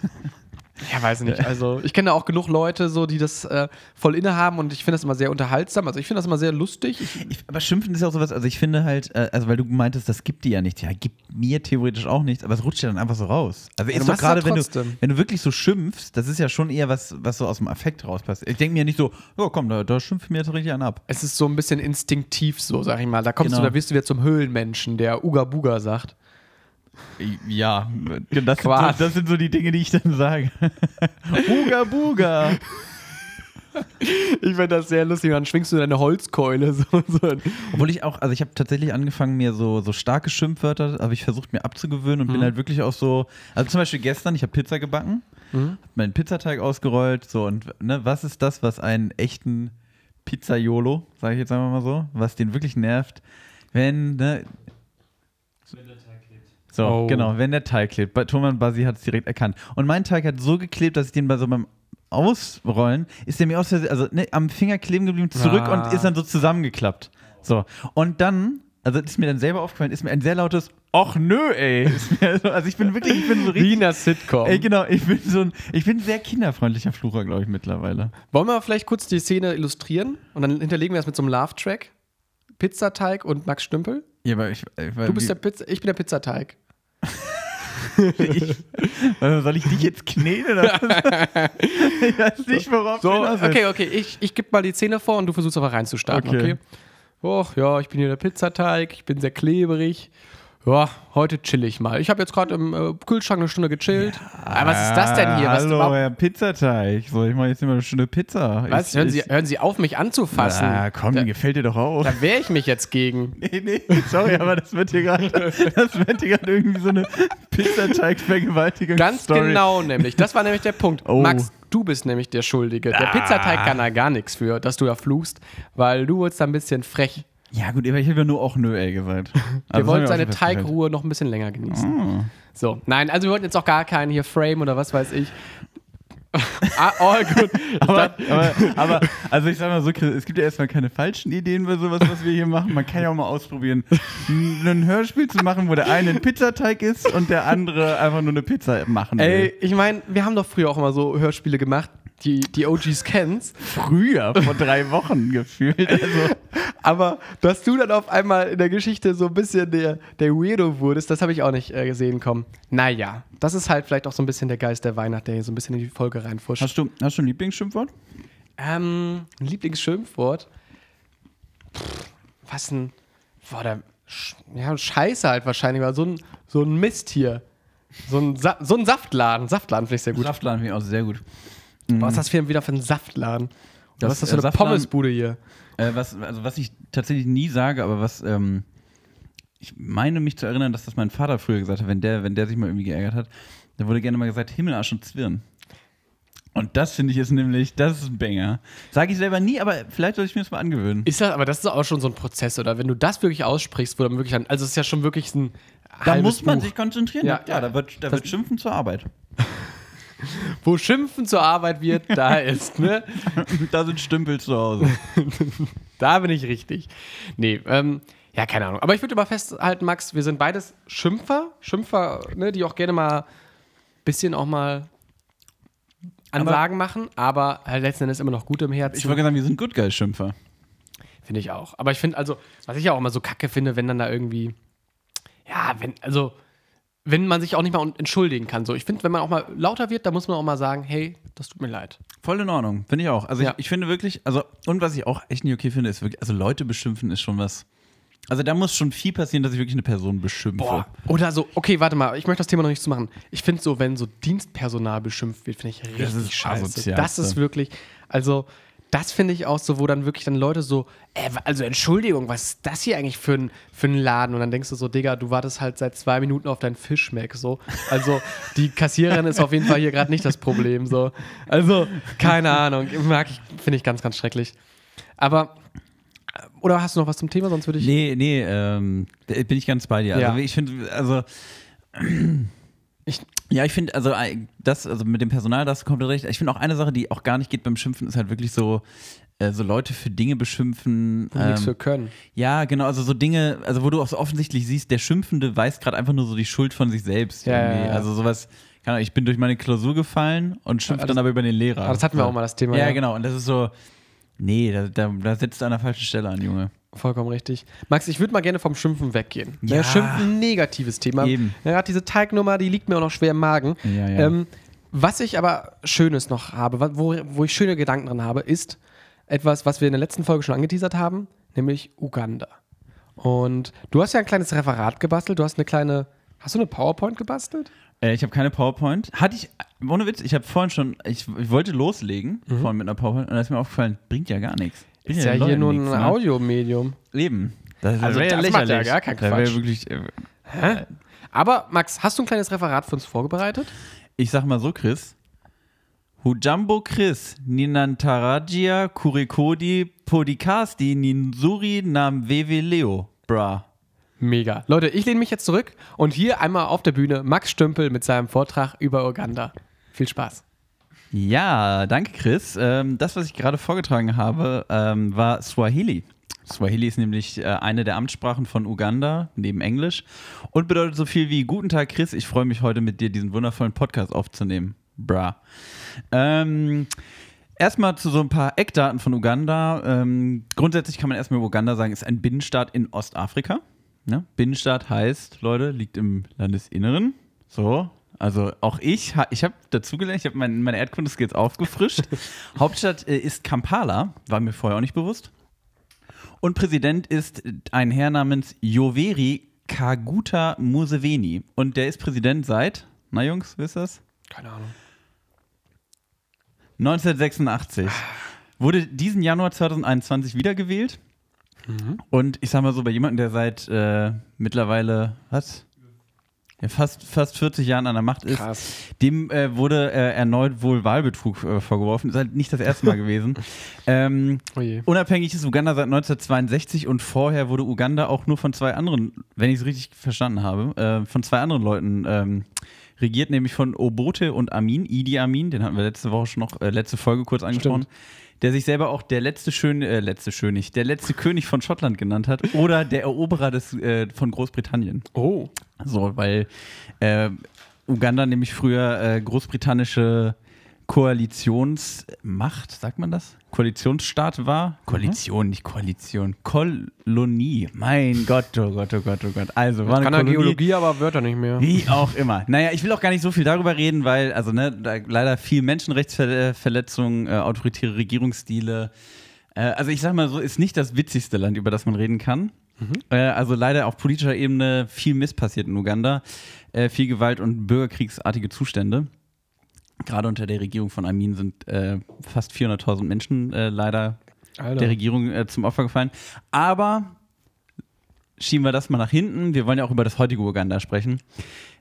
B: (laughs)
C: Ja, weiß nicht. Also, ich kenne auch genug Leute, so, die das äh, voll innehaben und ich finde das immer sehr unterhaltsam. Also, ich finde das immer sehr lustig. Ich,
B: aber Schimpfen ist ja auch sowas, also ich finde halt, äh, also weil du meintest, das gibt dir ja nichts. Ja, gibt mir theoretisch auch nichts, aber es rutscht ja dann einfach so raus. Also
C: Ja,
B: ist doch gerade, wenn du, wenn du wirklich so schimpfst, das ist ja schon eher was, was so aus dem Affekt raus passiert. Ich denke mir ja nicht so, ja komm, da, da schimpf mir jetzt richtig einen ab.
C: es ist so ein bisschen instinktiv, so, sag ich mal. Da kommst
B: Genau.
C: du, da wirst du wieder zum Höhlenmenschen, der Uga Buga sagt.
B: Ja, das sind, so, das sind so die Dinge, die ich dann sage. (laughs) Buga Buga.
C: Ich finde das sehr lustig. Dann schwingst du deine Holzkeule. (laughs) So, so.
B: Obwohl ich auch, also ich habe tatsächlich angefangen, mir so, so starke Schimpfwörter, habe ich versucht mir abzugewöhnen und bin halt wirklich auch so, also zum Beispiel gestern, ich habe Pizza gebacken,
C: Mhm.
B: hab meinen Pizzateig ausgerollt, so und ne, was ist das, was einen echten Pizzaiolo, sage ich jetzt einfach mal so, was den wirklich nervt, wenn, ne, so,
C: Oh.
B: genau, wenn der Teig klebt. Bei Thomas Basi hat es direkt erkannt. Und mein Teig hat so geklebt, dass ich den bei so beim Ausrollen, ist der mir aus Versehen, also ne, am Finger kleben geblieben, zurück
C: Ah.
B: und ist dann so zusammengeklappt. So. Und dann, also ist mir dann selber aufgefallen, ist mir ein sehr lautes Och nö, ey. (laughs) Also ich bin wirklich, ich bin so richtig.
C: Wiener Sitcom.
B: Ey, genau, ich bin so ein, ich bin ein sehr kinderfreundlicher Flucher, glaube ich, mittlerweile.
C: Wollen wir vielleicht kurz die Szene illustrieren und dann hinterlegen wir das mit so einem Love-Track? Pizzateig und Max Stümpel.
B: Ja, aber ich, ich
C: Du bist der Pizza, ich bin der Pizzateig. (laughs)
B: ich, also soll ich dich jetzt kneten oder was? (laughs) ich weiß nicht, worauf
C: So,
B: du willst.
C: okay, okay, ich, ich gebe mal die Zähne vor und du versuchst aber reinzustarten, okay?
B: Okay.
C: Och, ja, ich bin hier der Pizzateig, ich bin sehr klebrig. Ja, heute chill ich mal. Ich habe jetzt gerade im äh, Kühlschrank eine Stunde gechillt. Aber was ist das denn hier?
B: Ah,
C: Was,
B: Hallo, Herr Pizzateig. So, ich mache jetzt immer eine Stunde Pizza.
C: was?
B: Ich,
C: Hören, Sie, hören Sie auf, mich anzufassen.
B: Ah, komm,
C: da,
B: gefällt dir doch auch.
C: da wehre ich mich jetzt gegen. (laughs)
B: Nee, nee, sorry, aber das wird hier gerade, das wird hier gerade irgendwie so eine Pizzateig-Vergewaltigung.
C: Ganz genau nämlich. Das war nämlich der Punkt.
B: Oh.
C: Max, du bist nämlich der Schuldige. Der Pizzateig kann da gar nichts für, dass du da fluchst, weil du wurdest da ein bisschen frech.
B: Ja, gut, aber ich habe ja nur auch nö, ey, gesagt. (laughs)
C: Wir
B: Also,
C: wollten seine. Teigruhe noch ein bisschen länger genießen.
B: Ah.
C: So, nein, also wir wollten jetzt auch gar keinen hier Frame oder was weiß ich. (laughs) ah, oh, gut. (laughs)
B: Aber, aber, aber, also ich sag mal so, Chris, es gibt ja erstmal keine falschen Ideen bei sowas, was wir hier machen. Man kann ja auch mal ausprobieren, ein Hörspiel zu machen, wo der eine ein Pizzateig ist und der andere einfach nur eine Pizza machen will.
C: Ey, ich meine, wir haben doch früher auch immer so Hörspiele gemacht, die, die OGs kennst.
B: Früher, vor drei Wochen gefühlt. Also, (laughs)
C: Aber dass du dann auf einmal in der Geschichte so ein bisschen der, der Weirdo wurdest, das habe ich auch nicht äh, gesehen kommen. Naja, das ist halt vielleicht auch so ein bisschen der Geist der Weihnacht, der hier so ein bisschen in die Folge reinfuscht.
B: hast, du, hast du ein Lieblingsschimpfwort?
C: Ähm, ein Lieblingsschimpfwort? Pff, was ein. Boah, der. Sch ja, Scheiße halt wahrscheinlich, weil so ein, so ein Mist hier. So ein, Sa so ein Saftladen. Saftladen finde ich sehr gut.
B: Saftladen finde ich auch sehr gut.
C: Was ist das für, wieder für ein Saftladen?
B: Das,
C: was ist das für
B: äh,
C: eine
B: Saftladen-
C: Pommesbude hier?
B: Äh, was, also was ich tatsächlich nie sage, aber was ähm, ich meine mich zu erinnern, dass das mein Vater früher gesagt hat, wenn der, wenn der sich mal irgendwie geärgert hat, da wurde gerne mal gesagt, Himmel, Arsch und Zwirn. Und das finde ich ist nämlich, das ist ein Banger. Sage ich selber nie, aber vielleicht sollte ich mir das mal angewöhnen.
C: Ist das, aber das ist auch schon so ein Prozess, oder? Wenn du das wirklich aussprichst, wo dann wirklich dann, also es ist ja schon wirklich ein
B: Da muss man
C: Buch.
B: sich konzentrieren.
C: Ja,
B: Ja, da wird, da
C: Das-
B: wird Schimpfen zur Arbeit.
C: Wo Schimpfen zur Arbeit wird, da (laughs) ist, ne?
B: da sind Stümpel zu Hause. (laughs)
C: Da bin ich richtig. Nee, ähm, ja, keine Ahnung. Aber ich würde mal festhalten, Max, wir sind beides Schimpfer. Schimpfer, ne, die auch gerne mal ein bisschen auch mal Ansagen machen, aber halt letzten Endes immer noch gut im Herzen.
B: Ich wollte sagen, wir sind Good Guys Schimpfer.
C: Finde ich auch. Aber ich finde, also, was ich ja auch immer so kacke finde, wenn dann da irgendwie, ja, wenn, also, wenn man sich auch nicht mal entschuldigen kann. So, ich finde, wenn man auch mal lauter wird, dann muss man auch mal sagen, hey, das tut mir leid.
B: Voll in Ordnung, finde ich auch. Also
C: Ja.
B: ich, ich finde wirklich, also und was ich auch echt nicht okay finde, ist wirklich, also Leute beschimpfen ist schon was. Also da muss schon viel passieren, dass ich wirklich eine Person beschimpfe.
C: Boah. Oder so, okay, warte mal, ich möchte das Thema noch nicht zu machen. Ich finde so, wenn so Dienstpersonal beschimpft wird, finde ich richtig
B: Das ist
C: scheiße.
B: asozial,
C: Das ist wirklich, also, das finde ich auch so, wo dann wirklich dann Leute so, äh, also Entschuldigung, was ist das hier eigentlich für ein, für ein Laden? Und dann denkst du so, Digga, du wartest halt seit zwei Minuten auf deinen Fischmeck, so. Also, die Kassiererin ist auf jeden Fall hier gerade nicht das Problem, so. Also, keine Ahnung, mag ich, finde ich ganz, ganz schrecklich. Aber, oder hast du noch was zum Thema? Sonst würde ich.
B: Nee, nee, ähm, bin ich ganz bei dir. Also
C: Ja.
B: ich finde, also (clears throat)
C: Ich-
B: ja, ich finde, also das, also mit dem Personal, das kommt recht. Ich finde auch eine Sache, die auch gar nicht geht beim Schimpfen, ist halt wirklich so, äh, so Leute für Dinge beschimpfen.
C: Wo wir nichts
B: ähm,
C: für können.
B: Ja, genau, also so Dinge, also wo du auch so offensichtlich siehst, der Schimpfende weiß gerade einfach nur so die Schuld von sich selbst.
C: Ja, ja, ja.
B: Also sowas, keine Ahnung, ich bin durch meine Klausur gefallen und schimpfe
C: Ja,
B: dann
C: das-
B: aber über den Lehrer.
C: Ah, das hatten wir auch mal, das Thema.
B: Ja, genau, und das ist so, nee, da, da, da setzt du an der falschen Stelle an, Junge.
C: Vollkommen richtig. Max, ich würde mal gerne vom Schimpfen weggehen.
B: Ja.
C: Ja. Schimpfen ein negatives Thema.
B: Eben.
C: Ja, diese Teignummer, die liegt mir auch noch schwer im Magen.
B: Ja, ja.
C: Ähm, was ich aber Schönes noch habe, wo, wo ich schöne Gedanken dran habe, ist etwas, was wir in der letzten Folge schon angeteasert haben, nämlich Uganda. Und du hast ja ein kleines Referat gebastelt, du hast eine kleine, hast du eine PowerPoint gebastelt?
B: Äh, ich habe keine PowerPoint. Hatte ich, ohne Witz, ich habe vorhin schon, ich, ich wollte loslegen, vorhin mit einer PowerPoint, und da ist mir aufgefallen, bringt ja gar nichts.
C: Ist ja
B: den
C: hier nur ein
B: ne?
C: Audiomedium.
B: Eben. Das,
C: Also das macht ja gar keinen
B: Das wär
C: Quatsch.
B: wirklich, äh,
C: Hä? Aber Max, hast du ein kleines Referat für uns vorbereitet?
B: ich sag mal so, Chris. Hujambo Chris, Ninantarajia, Kurikodi, Podikasti, Ninsuri, Nam Wewe Leo. Bra.
C: Mega. Leute, ich lehne mich jetzt zurück und hier einmal auf der Bühne Max Stümpel mit seinem Vortrag über Uganda. Viel Spaß.
B: Ja, danke Chris. Ähm, das, was ich gerade vorgetragen habe, ähm, war Swahili. Swahili ist nämlich äh, eine der Amtssprachen von Uganda, neben Englisch, und bedeutet so viel wie Guten Tag Chris, ich freue mich heute mit dir diesen wundervollen Podcast aufzunehmen. Bra. Ähm, Erstmal zu so ein paar Eckdaten von Uganda. Ähm, grundsätzlich kann man erstmal Uganda sagen, ist ein Binnenstaat in Ostafrika. Ne? Binnenstaat heißt, Leute, liegt im Landesinneren. So, also auch ich, ich habe dazugelernt, ich habe mein, meine Erdkunde-Skills aufgefrischt. (laughs) Hauptstadt äh, ist Kampala, war mir vorher auch nicht bewusst. Und Präsident ist ein Herr namens Yoweri Kaguta Museveni. Und der ist Präsident seit, na Jungs, wisst ihr das?
C: Keine Ahnung.
B: 1986. Wurde diesen Januar 2021 wiedergewählt. Und ich sag mal so, bei jemandem, der seit äh, mittlerweile, was? Ja, fast, fast 40 Jahren an der Macht ist,
C: Krass.
B: dem äh, wurde äh, erneut wohl Wahlbetrug äh, vorgeworfen. Ist halt nicht das erste Mal gewesen. (laughs) Ähm,
C: Oh
B: unabhängig ist Uganda seit 1962 und vorher wurde Uganda auch nur von zwei anderen, wenn ich es richtig verstanden habe, äh, von zwei anderen Leuten ähm, regiert, nämlich von Obote und Amin, Idi Amin, den hatten wir letzte Woche schon noch, äh, letzte Folge kurz angesprochen. Der sich selber auch der letzte schön, äh, letzte König, der letzte König von Schottland genannt hat (laughs) oder der Eroberer des, äh, von Großbritannien.
C: Oh.
B: So, weil äh, Uganda nämlich früher äh, großbritannische Koalitionsmacht, sagt man das? Koalitionsstaat war? Koalition, nicht Koalition. Kolonie. Mein Gott, oh Gott, oh Gott, oh Gott. Also, war eine
C: Kann er
B: Kolonie.
C: Geologie, aber Wörter nicht mehr.
B: Wie auch immer. Naja, ich will auch gar nicht so viel darüber reden, weil, also, ne, da leider viel Menschenrechtsverletzungen, äh, autoritäre Regierungsstile. Äh, also, ich sag mal so, ist nicht das witzigste Land, über das man reden kann. Äh, also, leider auf politischer Ebene viel Mist passiert in Uganda. Äh, viel Gewalt und bürgerkriegsartige Zustände. Gerade unter der Regierung von Amin sind äh, fast 400.000 Menschen äh, leider
C: Alter.
B: der Regierung äh, zum Opfer gefallen. Aber schieben wir das mal nach hinten. Wir wollen ja auch über das heutige Uganda sprechen.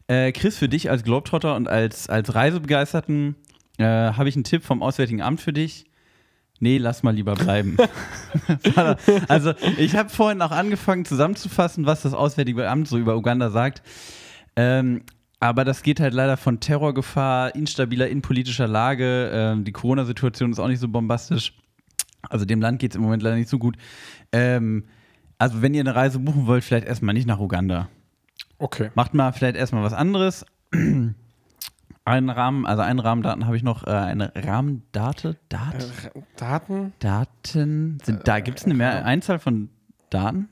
B: Äh, Chris, für dich als Globetrotter und als, als Reisebegeisterten äh, habe ich einen Tipp vom Auswärtigen Amt für dich. Nee, lass mal lieber bleiben. (laughs) also, ich habe vorhin auch angefangen zusammenzufassen, was das Auswärtige Amt so über Uganda sagt. Ähm, aber das geht halt leider von Terrorgefahr, instabiler innenpolitischer Lage. Ähm, die Corona-Situation ist auch nicht so bombastisch. Also dem Land geht es im Moment leider nicht so gut. Ähm, also wenn ihr eine Reise buchen wollt, vielleicht erstmal nicht nach Uganda.
C: Okay.
B: Macht mal vielleicht erstmal was anderes. (clears throat) Einen Rahmen, also einen Rahmendaten habe ich noch, äh, eine Rahmendate, Dat,
C: Äh, Daten?
B: Daten, sind, da gibt es eine mehr Einzahl von Daten,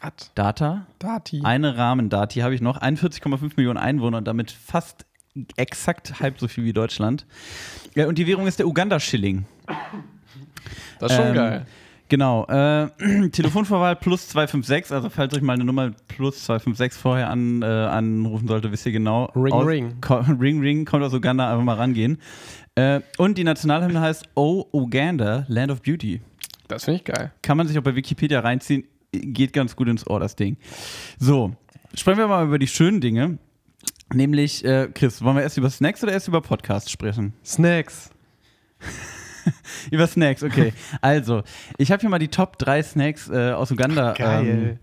C: Was?
B: Data,
C: Dati.
B: eine Rahmendati habe ich noch, 41,5 Millionen Einwohner und damit fast exakt halb so viel wie Deutschland. Ja, und die Währung ist der Uganda-Schilling.
C: Das ist schon
B: Ähm,
C: geil.
B: Genau. Äh, (clears throat) Telefonvorwahl plus 256, also falls euch mal eine Nummer plus 256 vorher an, äh, anrufen sollte, wisst ihr genau.
C: Ring,
B: aus,
C: ring.
B: Ko (laughs) ring, ring, kommt aus Uganda, einfach mal rangehen. Äh, und die Nationalhymne heißt Oh Uganda, Land of Beauty.
C: Das finde ich geil.
B: Kann man sich auch bei Wikipedia reinziehen, geht ganz gut ins Ohr, das Ding. So, sprechen wir mal über die schönen Dinge. Nämlich, äh, Chris, wollen wir erst über Snacks oder erst über Podcasts sprechen?
C: Snacks. (laughs)
B: Über Snacks, okay. (laughs) Also, ich habe hier mal die Top 3 Snacks äh, aus Uganda ähm,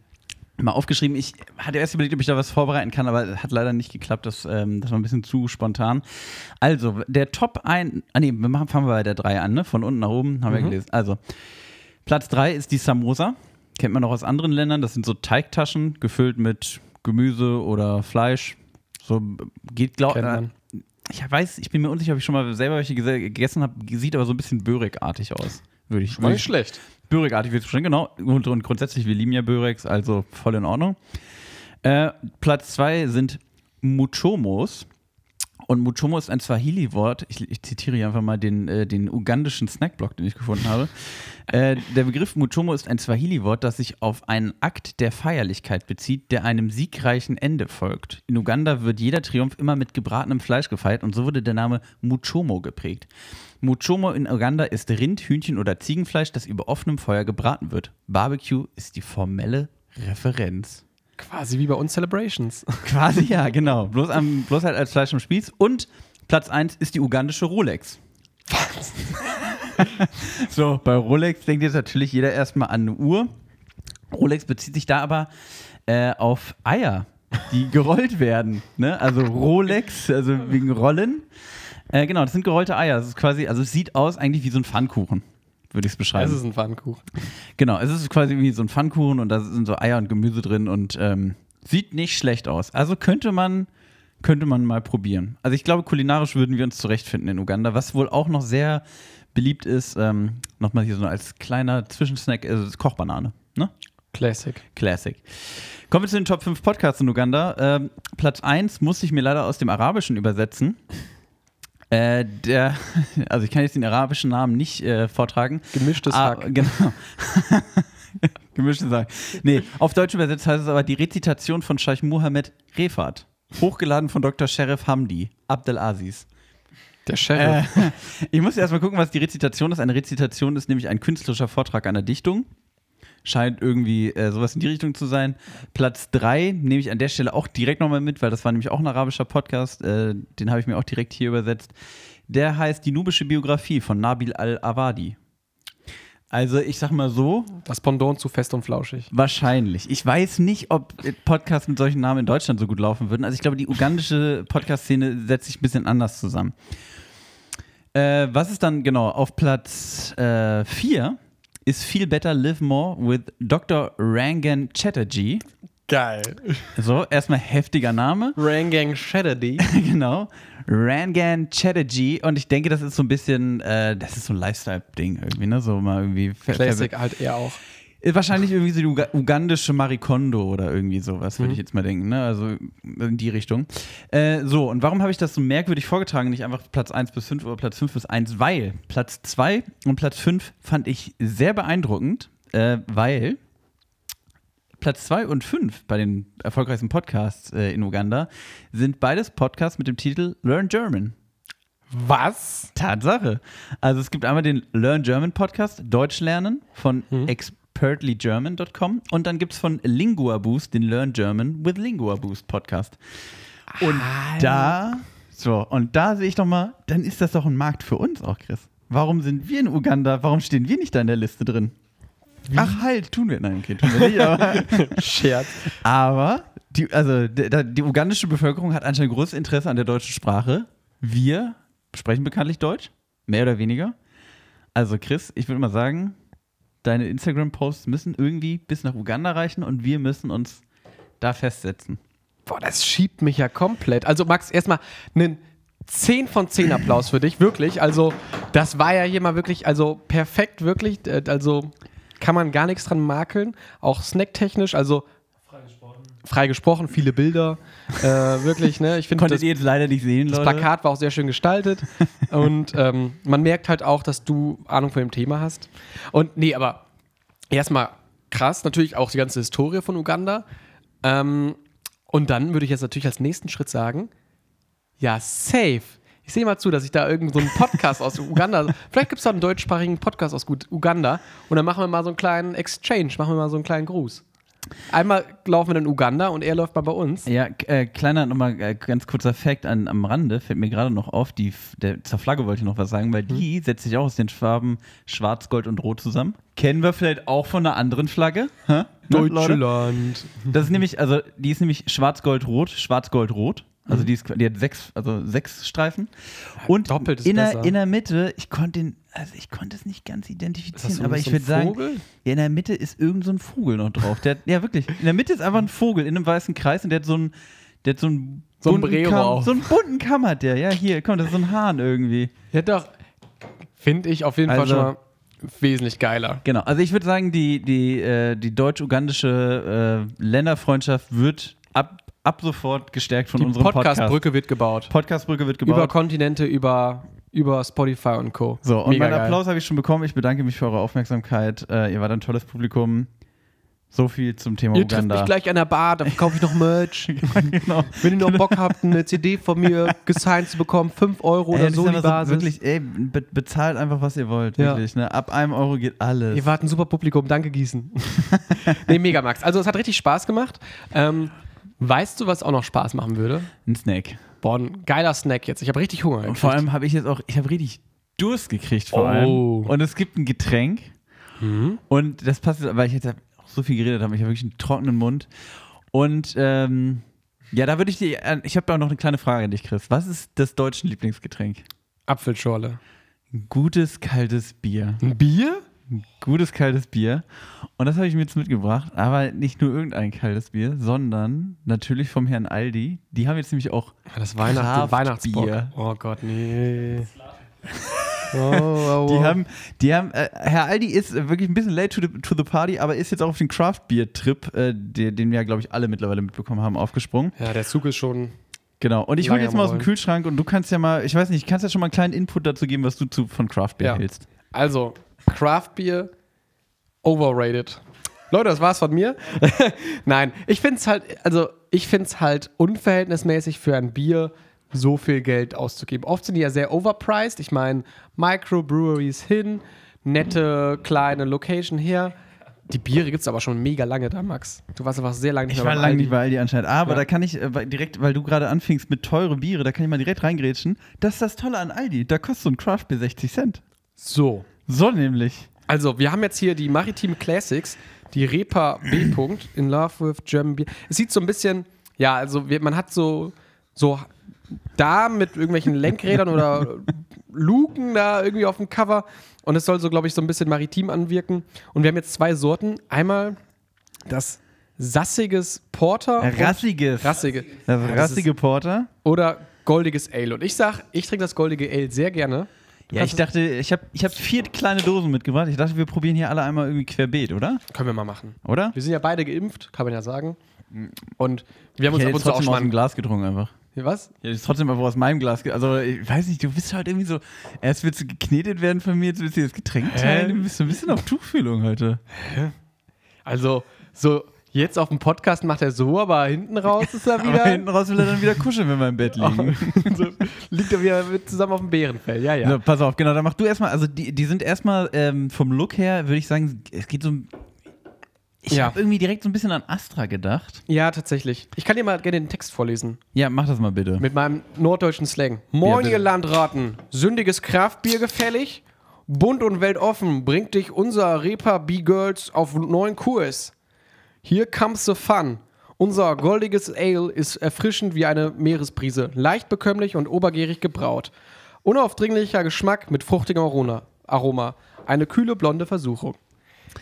B: mal aufgeschrieben. Ich hatte erst überlegt, ob ich da was vorbereiten kann, aber hat leider nicht geklappt. Das, ähm, das war ein bisschen zu spontan. Also, der Top 1, ah nee, wir machen, fangen wir bei der 3 an, ne? Von unten nach oben, haben wir gelesen. Also, Platz 3 ist die Samosa. Kennt man auch aus anderen Ländern. Das sind so Teigtaschen, gefüllt mit Gemüse oder Fleisch. So geht, glaube
C: Kennt man.
B: ich weiß, ich bin mir unsicher, ob ich schon mal selber welche gegessen habe. Sieht aber so ein bisschen böregartig aus. Würde ich, würde
C: nicht
B: ich
C: schlecht.
B: Böregartig wird es schon, genau. Und, und grundsätzlich, wir lieben ja Börex, also voll in Ordnung. Äh, Platz zwei sind Muchomos. Und Muchomo ist ein Swahili-Wort. Ich, ich zitiere hier einfach mal den, äh, den ugandischen Snackblock, den ich gefunden habe. Äh, der Begriff Muchomo ist ein Swahili-Wort, das sich auf einen Akt der Feierlichkeit bezieht, der einem siegreichen Ende folgt. In Uganda wird jeder Triumph immer mit gebratenem Fleisch gefeiert und so wurde der Name Muchomo geprägt. Muchomo in Uganda ist Rind, Hühnchen oder Ziegenfleisch, das über offenem Feuer gebraten wird. Barbecue ist die formelle Referenz.
C: Quasi wie bei uns Celebrations. (laughs)
B: Quasi ja, genau. Bloß, am, bloß halt als Fleisch am Spieß. Und Platz 1 ist die ugandische Rolex. (laughs) so, bei Rolex denkt jetzt natürlich jeder erstmal an eine Uhr. Rolex bezieht sich da aber äh, auf Eier, die gerollt werden. Ne? Also Rolex, also wegen Rollen. Äh, genau, das sind gerollte Eier. Das ist quasi, also es sieht aus eigentlich wie so ein Pfannkuchen, würde ich es beschreiben.
C: Das ist ein Pfannkuchen.
B: Genau, es ist quasi wie so ein Pfannkuchen und da sind so Eier und Gemüse drin und ähm, sieht nicht schlecht aus. Also könnte man, könnte man mal probieren. Also ich glaube, kulinarisch würden wir uns zurechtfinden in Uganda. Was wohl auch noch sehr beliebt ist, ähm, nochmal hier so als kleiner Zwischensnack, ist Kochbanane. Ne?
C: Classic.
B: Classic. Kommen wir zu den Top 5 Podcasts in Uganda. Ähm, Platz 1 musste ich mir leider aus dem Arabischen übersetzen. Äh, der, (laughs) also ich kann jetzt den arabischen Namen nicht äh, vortragen.
C: Gemischtes
B: Ah,
C: Hack.
B: Genau. (laughs) Gemischtes Hack. Nee, auf Deutsch übersetzt heißt es aber die Rezitation von Scheich Mohammed Refat. Hochgeladen von Dr. Sheriff Hamdi Abdelaziz.
C: Der Sheriff.
B: Äh, (laughs) ich muss erst mal gucken, was die Rezitation ist. Eine Rezitation ist nämlich ein künstlerischer Vortrag einer Dichtung. Scheint irgendwie äh, sowas in die Richtung zu sein. Platz 3 nehme ich an der Stelle auch direkt nochmal mit, weil das war nämlich auch ein arabischer Podcast. Äh, den habe ich mir auch direkt hier übersetzt. Der heißt Die nubische Biografie von Nabil al-Awadi. Also, ich sag mal so,
C: Das Pendant zu fest und flauschig.
B: Wahrscheinlich. Ich weiß nicht, ob Podcasts mit solchen Namen in Deutschland so gut laufen würden. Also ich glaube, die ugandische Podcast-Szene setzt sich ein bisschen anders zusammen. Äh, was ist dann genau auf Platz 4 ist Feel Better Live More with Dr. Rangan Chatterjee.
C: Geil.
B: So, erstmal heftiger Name.
C: Rangang Shatterdy. (laughs)
B: genau. Rangan Chatterjee. Und ich denke, das ist so ein bisschen, äh, das ist so ein Lifestyle-Ding irgendwie, ne? So mal irgendwie.
C: Classic halt eher auch.
B: Ist Wahrscheinlich irgendwie so die Uga ugandische Marikondo oder irgendwie sowas, würde ich jetzt mal denken, ne? Also in die Richtung. Äh, so, und warum habe ich das so merkwürdig vorgetragen? Nicht einfach Platz 1 bis 5 oder Platz 5 bis 1, weil Platz 2 und Platz 5 fand ich sehr beeindruckend, äh, weil Platz 2 und 5 bei den erfolgreichsten Podcasts äh, in Uganda sind beides Podcasts mit dem Titel Learn German.
C: Was?
B: Tatsache. Also es gibt einmal den Learn German Podcast, Deutsch lernen von expertlygerman.com und dann gibt es von Lingua Boost den Learn German with Lingua Boost Podcast. Und da, so, und da sehe ich doch mal, dann ist das doch ein Markt für uns auch, Chris. Warum sind wir in Uganda, warum stehen wir nicht da in der Liste drin? Ach halt, tun wir. Nein, okay, tun wir nicht, aber. (laughs)
C: Scherz.
B: Aber die, also, die, die ugandische Bevölkerung hat anscheinend großes Interesse an der deutschen Sprache. Wir sprechen bekanntlich Deutsch, mehr oder weniger. Also Chris, ich würde mal sagen, deine Instagram-Posts müssen irgendwie bis nach Uganda reichen und wir müssen uns da festsetzen.
C: Boah, das schiebt mich ja komplett. Also Max, erstmal einen 10 von 10 Applaus für dich, wirklich. Also das war ja hier mal wirklich, also perfekt, wirklich. Äh, Also kann man gar nichts dran makeln. Auch snacktechnisch, also frei gesprochen, viele Bilder. äh, wirklich, ne? Ich finde
B: Konntet
C: das,
B: ihr jetzt leider nicht sehen,
C: das
B: Leute.
C: Plakat war auch sehr schön gestaltet. (laughs) und ähm, man merkt halt auch, dass du Ahnung von dem Thema hast. Und nee, aber erstmal krass, natürlich auch die ganze Historie von Uganda. Ähm, und dann würde ich jetzt natürlich als nächsten Schritt sagen, ja, safe. Ich sehe mal zu, dass ich da irgendeinen so einen Podcast aus Uganda, vielleicht gibt es da einen deutschsprachigen Podcast aus Gut- Uganda und dann machen wir mal so einen kleinen Exchange, machen wir mal so einen kleinen Gruß. Einmal laufen wir in Uganda und er läuft mal bei uns.
B: Ja, äh, kleiner nochmal äh, ganz kurzer Fact an, am Rande, fällt mir gerade noch auf, die, der, zur Flagge wollte ich noch was sagen, weil die setzt sich auch aus den Farben Schwarz, Gold und Rot zusammen. Kennen wir vielleicht auch von einer anderen Flagge? Hä? Leute? Das ist nämlich, also die ist nämlich Schwarz-Gold-Rot, Schwarz-Gold-Rot. Also die, ist, die hat sechs, also sechs Streifen. Und
C: doppelt ist
B: in, der,
C: besser.
B: in der Mitte, ich konnte den, also ich konnte es nicht ganz identifizieren,
C: so-
B: aber ich
C: ein
B: würde sagen,
C: Vogel?
B: ja, in der Mitte ist irgend so ein Vogel noch drauf. Der, hat- ja, wirklich. In der Mitte ist einfach ein Vogel in einem weißen Kreis und der hat so einen, der hat so einen
C: So ein
B: bunten Kamm, so einen bunten Kamm hat der. Ja, hier, komm, das ist so ein Hahn irgendwie.
C: Ja, doch. Finde ich auf jeden
B: Also-
C: Fall schon mal wesentlich geiler.
B: Genau. Also ich würde sagen, die, die, äh, die deutsch-ugandische äh, Länderfreundschaft wird ab, ab sofort gestärkt von
C: Die
B: unserem Podcast.
C: Podcast-Brücke wird gebaut.
B: Podcastbrücke wird
C: Über
B: gebaut.
C: Kontinente, über, über Spotify und Co.
B: so, und
C: Mega
B: meinen
C: geil.
B: Applaus habe ich schon bekommen. Ich bedanke mich für eure Aufmerksamkeit. Äh, ihr wart ein tolles Publikum. So viel zum Thema
C: Ihr
B: Uganda.
C: mich gleich an der Bar, dann kaufe ich noch Merch. (laughs)
B: genau.
C: Wenn ihr noch Bock habt, eine CD von mir gesigned zu bekommen, 5 Euro
B: Ey,
C: oder so die Basis.
B: wirklich, ey, be bezahlt einfach, was ihr wollt.
C: Ja.
B: Wirklich, ne? Ab einem Euro geht alles.
C: Ihr wart ein super Publikum, danke Gießen. (laughs) nee, mega Max. Also es hat richtig Spaß gemacht. Ähm, weißt du, was auch noch Spaß machen würde?
B: Ein Snack.
C: Boah, ein geiler Snack jetzt. Ich habe richtig Hunger.
B: Und
C: gekriegt.
B: vor allem habe ich jetzt auch, ich habe richtig Durst gekriegt vor
C: Oh.
B: allem. Und es gibt ein Getränk. Und das passt, jetzt, weil ich jetzt auch so viel geredet habe. Ich habe wirklich einen trockenen Mund. Und ähm, ja, da würde ich dir, äh, ich habe da noch eine kleine Frage an dich, Chris. Was ist das deutsche Lieblingsgetränk?
C: Apfelschorle.
B: Ein gutes, kaltes Bier.
C: Ein Bier?
B: Ein gutes, kaltes Bier. Und das habe ich mir jetzt mitgebracht. Aber nicht nur irgendein kaltes Bier, sondern natürlich vom Herrn Aldi. Die haben jetzt nämlich auch
C: Das Weihnachten,
B: Kraftbier.
C: Weihnachtsbock. Oh Gott, nee. (laughs) Oh,
B: Die haben, die haben, äh, Herr Aldi ist wirklich ein bisschen late to the, to the party, aber ist jetzt auch auf den Craft Beer Trip, äh, den, den wir ja, glaube ich, alle mittlerweile mitbekommen haben, aufgesprungen.
C: ja, der Zug ist schon.
B: Genau. Und ich hole jetzt mal aus dem. Kühlschrank und du kannst ja mal, ich weiß nicht, kannst ja schon mal einen kleinen Input dazu geben, was du zu, von Craft Beer
C: Ja.
B: hältst.
C: Also, Craft Beer overrated. Leute, das war's von mir. (laughs) Nein, ich finde es halt, also ich finde es halt unverhältnismäßig für ein Bier so viel Geld auszugeben. Oft sind die ja sehr overpriced. Ich meine, Microbreweries hin, nette kleine Location her. Die Biere gibt es aber schon mega lange da, Max. Du warst einfach sehr lange nicht
B: Ich war lange nicht bei Aldi anscheinend. Aber
C: Ja.
B: da kann ich äh, direkt, weil du gerade anfingst mit teure Biere, da kann ich mal direkt reingrätschen. Das ist das Tolle an Aldi. Da kostet so ein Craft Beer 60 Cent.
C: So.
B: So nämlich.
C: Also, wir haben jetzt hier die Maritime Classics, die Repa B. (clears throat) -Punkt in Love with German Beer. Es sieht so ein bisschen, ja, also man hat so, so da mit irgendwelchen Lenkrädern oder (laughs) Luken da irgendwie auf dem Cover und es soll so, glaube ich, so ein bisschen maritim anwirken. Und wir haben jetzt zwei Sorten. Einmal das sassiges Porter.
B: Rassiges.
C: Rassige.
B: Das rassige Porter.
C: Oder goldiges Ale. Und ich sag, ich trinke das goldige Ale sehr gerne. Du
B: Ja, ich dachte, ich habe ich hab vier kleine Dosen mitgebracht. Ich dachte, wir probieren hier alle einmal irgendwie querbeet, oder?
C: Können wir mal machen.
B: Oder?
C: Wir sind ja beide geimpft, kann man ja sagen. Und wir haben uns ab und zu auch
B: trotzdem
C: schon mal.
B: Glas getrunken einfach.
C: Was?
B: Ja, ist trotzdem einfach aus meinem Glas. Also, ich weiß nicht, du bist halt irgendwie so. Erst willst du geknetet werden von mir, jetzt willst du das Getränk teilen. Du bist so ein bisschen auf Tuchfühlung heute.
C: Also, so jetzt auf dem Podcast macht er so, aber hinten raus ist er (laughs)
B: Aber
C: wieder.
B: hinten raus will er dann wieder kuscheln, wenn wir im Bett liegen. (laughs)
C: so, liegt er wieder zusammen auf dem Bärenfell. Ja, ja.
B: So, pass auf, genau, dann mach du erstmal. Also, die, die sind erstmal ähm, vom Look her, würde ich sagen, es geht so. Ich
C: Ja.
B: habe irgendwie direkt so ein bisschen an Astra gedacht.
C: Ja, tatsächlich. Ich kann dir mal gerne den Text vorlesen.
B: Ja, mach das mal bitte.
C: Mit meinem norddeutschen Slang. Moin,
B: bitte.
C: ihr Landraten. Sündiges Kraftbier gefällig? Bunt und weltoffen bringt dich unser Repa B-Girls auf neuen Kurs. Here comes the fun. Unser goldiges Ale ist erfrischend wie eine Meeresbrise, leicht bekömmlich und obergärig gebraut. Unaufdringlicher Geschmack mit fruchtigem Aroma. Eine kühle blonde Versuchung.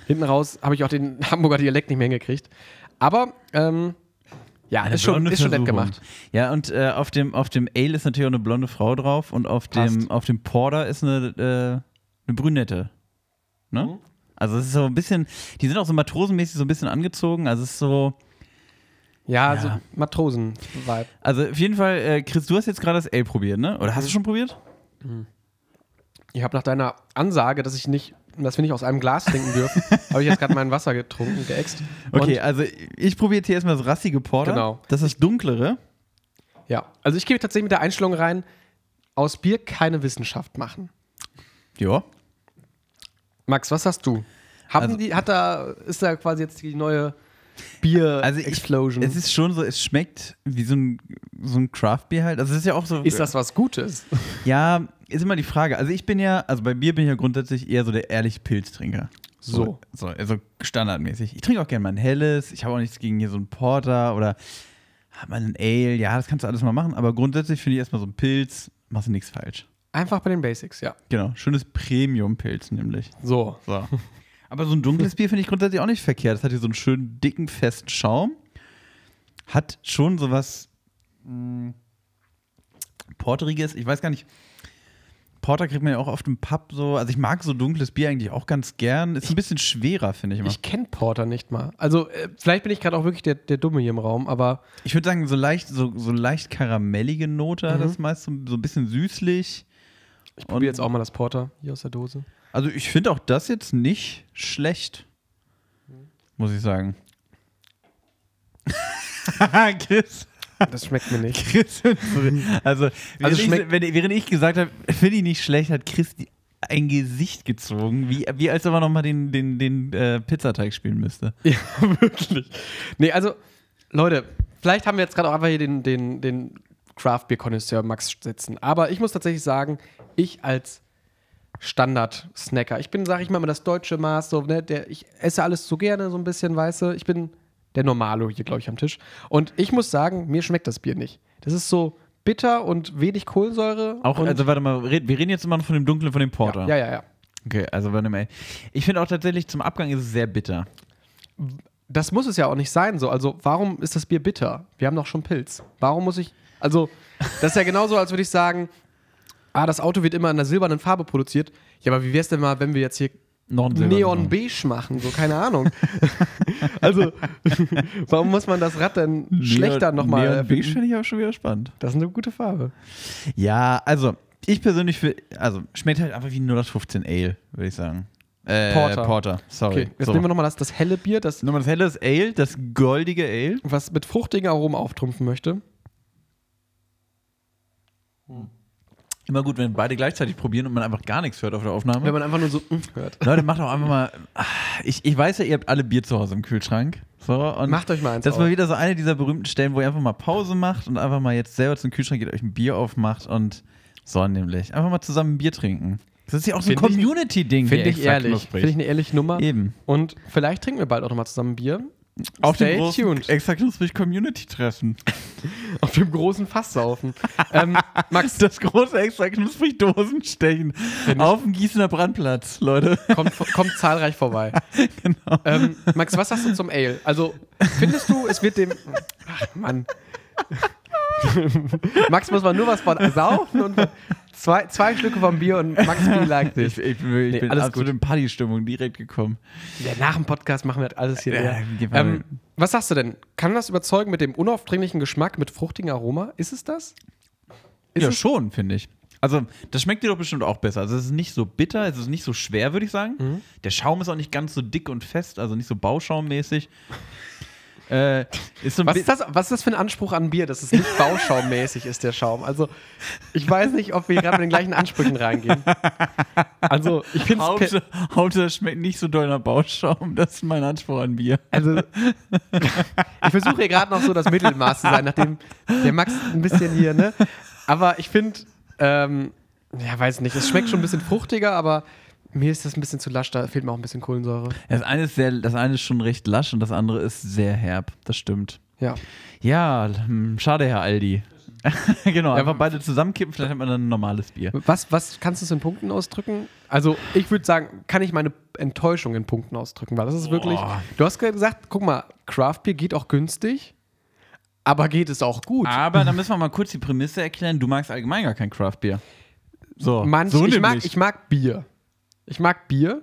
C: Hinten raus habe ich auch den (laughs) Hamburger Dialekt nicht mehr hingekriegt. Aber, ähm, ja, ist schon, ist schon nett gemacht.
B: Ja, und äh, auf, dem, auf dem Ale ist natürlich auch eine blonde Frau drauf und auf dem, auf dem Porter ist eine, äh, eine Brünette. Ne?
C: Mhm.
B: Also es ist so ein bisschen, die sind auch so matrosenmäßig so ein bisschen angezogen. Also es ist so,
C: Ja,
B: Ja.
C: so Matrosen-Vibe.
B: also auf jeden Fall, äh, Chris, du hast jetzt gerade das Ale probiert, ne? Oder hast
C: Mhm.
B: du schon probiert?
C: Ich habe nach deiner Ansage, dass ich nicht, dass wir nicht aus einem Glas trinken dürfen, (laughs) habe ich jetzt gerade mein Wasser getrunken, geäxt.
B: Okay,
C: Und,
B: also ich probiere jetzt hier erstmal das rassige Porter.
C: Genau.
B: Das ist das dunklere.
C: ja, also ich gebe tatsächlich mit der Einstellung rein, aus Bier keine Wissenschaft machen.
B: Ja.
C: Max, was hast du? Haben
B: Also-
C: die, hat da, ist da quasi jetzt die neue Bier
B: Also es ist schon so, es schmeckt wie so ein, so ein Craft-Bier halt. Also es ist ja auch so.
C: ist das was Gutes? (laughs)
B: Ja, ist immer die Frage. Also ich bin ja, also bei Bier bin ich ja grundsätzlich eher so der ehrliche Pilztrinker.
C: So.
B: So, also standardmäßig. Ich trinke auch gerne mal ein helles. Ich habe auch nichts gegen hier so einen Porter oder ah, mal ein Ale. Ja, das kannst du alles mal machen. Aber grundsätzlich finde ich erstmal so ein Pilz, machst du nichts falsch.
C: Einfach bei den Basics, ja.
B: Genau, schönes Premium-Pilz nämlich.
C: So.
B: So. Aber so ein dunkles (laughs) Bier finde ich grundsätzlich auch nicht verkehrt. Das hat hier so einen schönen, dicken, festen Schaum. Hat schon so was mh, Porteriges. Ich weiß gar nicht. Porter kriegt man ja auch auf dem Pub so. Also ich mag so dunkles Bier eigentlich auch ganz gern. Ist ein bisschen schwerer, finde ich immer.
C: Ich kenne Porter nicht mal. Also, äh, vielleicht bin ich gerade auch wirklich der, der Dumme hier im Raum, aber
B: Ich würde sagen, so leicht, so, so leicht karamellige Note hat das meist so, so ein bisschen süßlich.
C: Ich probiere jetzt auch mal das Porter hier aus der Dose.
B: Also ich finde auch das jetzt nicht schlecht. Muss ich sagen. (laughs) Chris.
C: Das schmeckt mir nicht.
B: Chris, also, während, ich,
C: schmeckt-
B: wenn, während ich gesagt habe, finde ich nicht schlecht, hat Chris die, ein Gesicht gezogen, wie, wie als ob er nochmal den, den, den äh, Pizzateig spielen müsste. (laughs)
C: Ja, wirklich. Nee, also, Leute, vielleicht haben wir jetzt gerade auch einfach hier den, den, den Craft-Bier-Konnoisseur Max sitzen. Aber ich muss tatsächlich sagen, ich als Standard-Snacker, ich bin, sag ich mal, das deutsche Maß, so, ne, der, ich esse alles so gerne, so ein bisschen, weißt du, ich bin der Normalo hier, glaube ich, am Tisch. Und ich muss sagen, mir schmeckt das Bier nicht. Das ist so bitter und wenig Kohlensäure.
B: Auch, also warte mal, wir reden jetzt immer noch von dem Dunklen, von dem Porter.
C: ja, ja, ja.
B: Okay, also warte mal. Ich finde auch tatsächlich, zum Abgang ist es sehr bitter.
C: Das muss es ja auch nicht sein so. Also, warum ist das Bier bitter? Wir haben doch schon Pilz. Warum muss ich. Also, das ist ja genauso, als würde ich sagen, ah, das Auto wird immer in einer silbernen Farbe produziert. Ja, aber wie wäre es denn mal, wenn wir jetzt hier Neon beige machen? So, keine Ahnung. (laughs) also, (laughs) warum muss man das Rad denn schlechter nochmal
B: Neon Beige finde ich auch schon wieder spannend.
C: Das ist eine gute Farbe.
B: Ja, also ich persönlich für, also schmeckt halt einfach wie 0815 Ale, würde ich sagen. Äh,
C: Porter.
B: Porter, sorry.
C: Okay, jetzt
B: so.
C: nehmen wir nochmal das, das helle Bier, das
B: Nochmal das helle das Ale, das goldige Ale.
C: was mit fruchtigen Aromen auftrumpfen möchte.
B: Immer gut, wenn beide gleichzeitig probieren und man einfach gar nichts hört auf der Aufnahme.
C: Wenn man einfach nur so mm, hört.
B: Leute, macht doch einfach mal. ah, Ich, ich weiß ja, ihr habt alle Bier zu Hause im Kühlschrank. So, und
C: Macht euch mal eins
B: Das ist
C: auf.
B: mal wieder so eine dieser berühmten Stellen, wo ihr einfach mal Pause macht und einfach mal jetzt selber zum Kühlschrank geht, euch ein Bier aufmacht und so nämlich. Einfach mal zusammen ein Bier trinken. Das ist ja auch so ein Community-Ding.
C: Finde ich ehrlich. Finde ich eine ehrliche Nummer.
B: Eben.
C: Und vielleicht trinken wir bald auch nochmal zusammen Bier.
B: Auf
C: Stay
B: dem großen,
C: tuned.
B: extra knusprig Community-Treffen. (laughs)
C: Auf dem großen Fasssaufen. ähm, (laughs) Max,
B: Das große extra knusprig Dosenstechen auf dem Gießener Brandplatz, Leute.
C: kommt, kommt zahlreich vorbei. (laughs)
B: genau.
C: Ähm, Max, was sagst du zum Ale? Also, findest du, es wird dem. Ach, Mann. Max muss mal nur was von saufen und zwei, zwei Schlücke vom Bier und Max B liked (laughs)
B: Ich,
C: dich.
B: ich, bin, ich
C: Nee,
B: bin
C: alles
B: absolut
C: gut.
B: in Partystimmung direkt gekommen.
C: Ja, nach dem Podcast machen wir das alles hier.
B: Ja,
C: ähm, was sagst du denn? Kann das überzeugen mit dem unaufdringlichen Geschmack, mit fruchtigem Aroma? Ist es das? Ist
B: ja,
C: es-
B: schon, finde ich. Also, das schmeckt dir doch bestimmt auch besser. Also, es ist nicht so bitter, es ist nicht so schwer, würde ich sagen.
C: Mhm.
B: Der Schaum ist auch nicht ganz so dick und fest, also nicht so bauschaummäßig. Äh, so
C: Was ist, das, was ist das für ein Anspruch an Bier, dass es nicht bauschaummäßig ist, der Schaum? Also, ich weiß nicht, ob wir gerade mit den gleichen Ansprüchen reingehen. Also, ich finde es.
B: Hauptsache, Hauptsache, schmeckt nicht so doll nach Bauschaum. Das ist mein Anspruch an Bier.
C: Also, ich versuche hier gerade noch so das Mittelmaß zu sein, nachdem der Max ein bisschen hier, ne? Aber ich finde, ähm, ja, weiß nicht, es schmeckt schon ein bisschen fruchtiger, aber mir ist das ein bisschen zu lasch, da fehlt mir auch ein bisschen Kohlensäure.
B: Das eine ist, sehr, das eine ist schon recht lasch und das andere ist sehr herb. Das stimmt.
C: Ja.
B: Ja, hm, schade, Herr Aldi. (laughs) genau, einfach beide zusammenkippen, vielleicht hat man dann ein normales Bier.
C: Was, was kannst du es in Punkten ausdrücken? Also, ich würde sagen, kann ich meine Enttäuschung in Punkten ausdrücken, weil das ist wirklich. Du hast gerade gesagt, guck mal, Craft Beer geht auch günstig, aber geht es auch gut.
B: Aber da müssen wir mal kurz die Prämisse erklären. Du magst allgemein gar kein Craft-Bier. So,
C: Manch,
B: so
C: ich, mag, ich mag Bier. Ich mag Bier.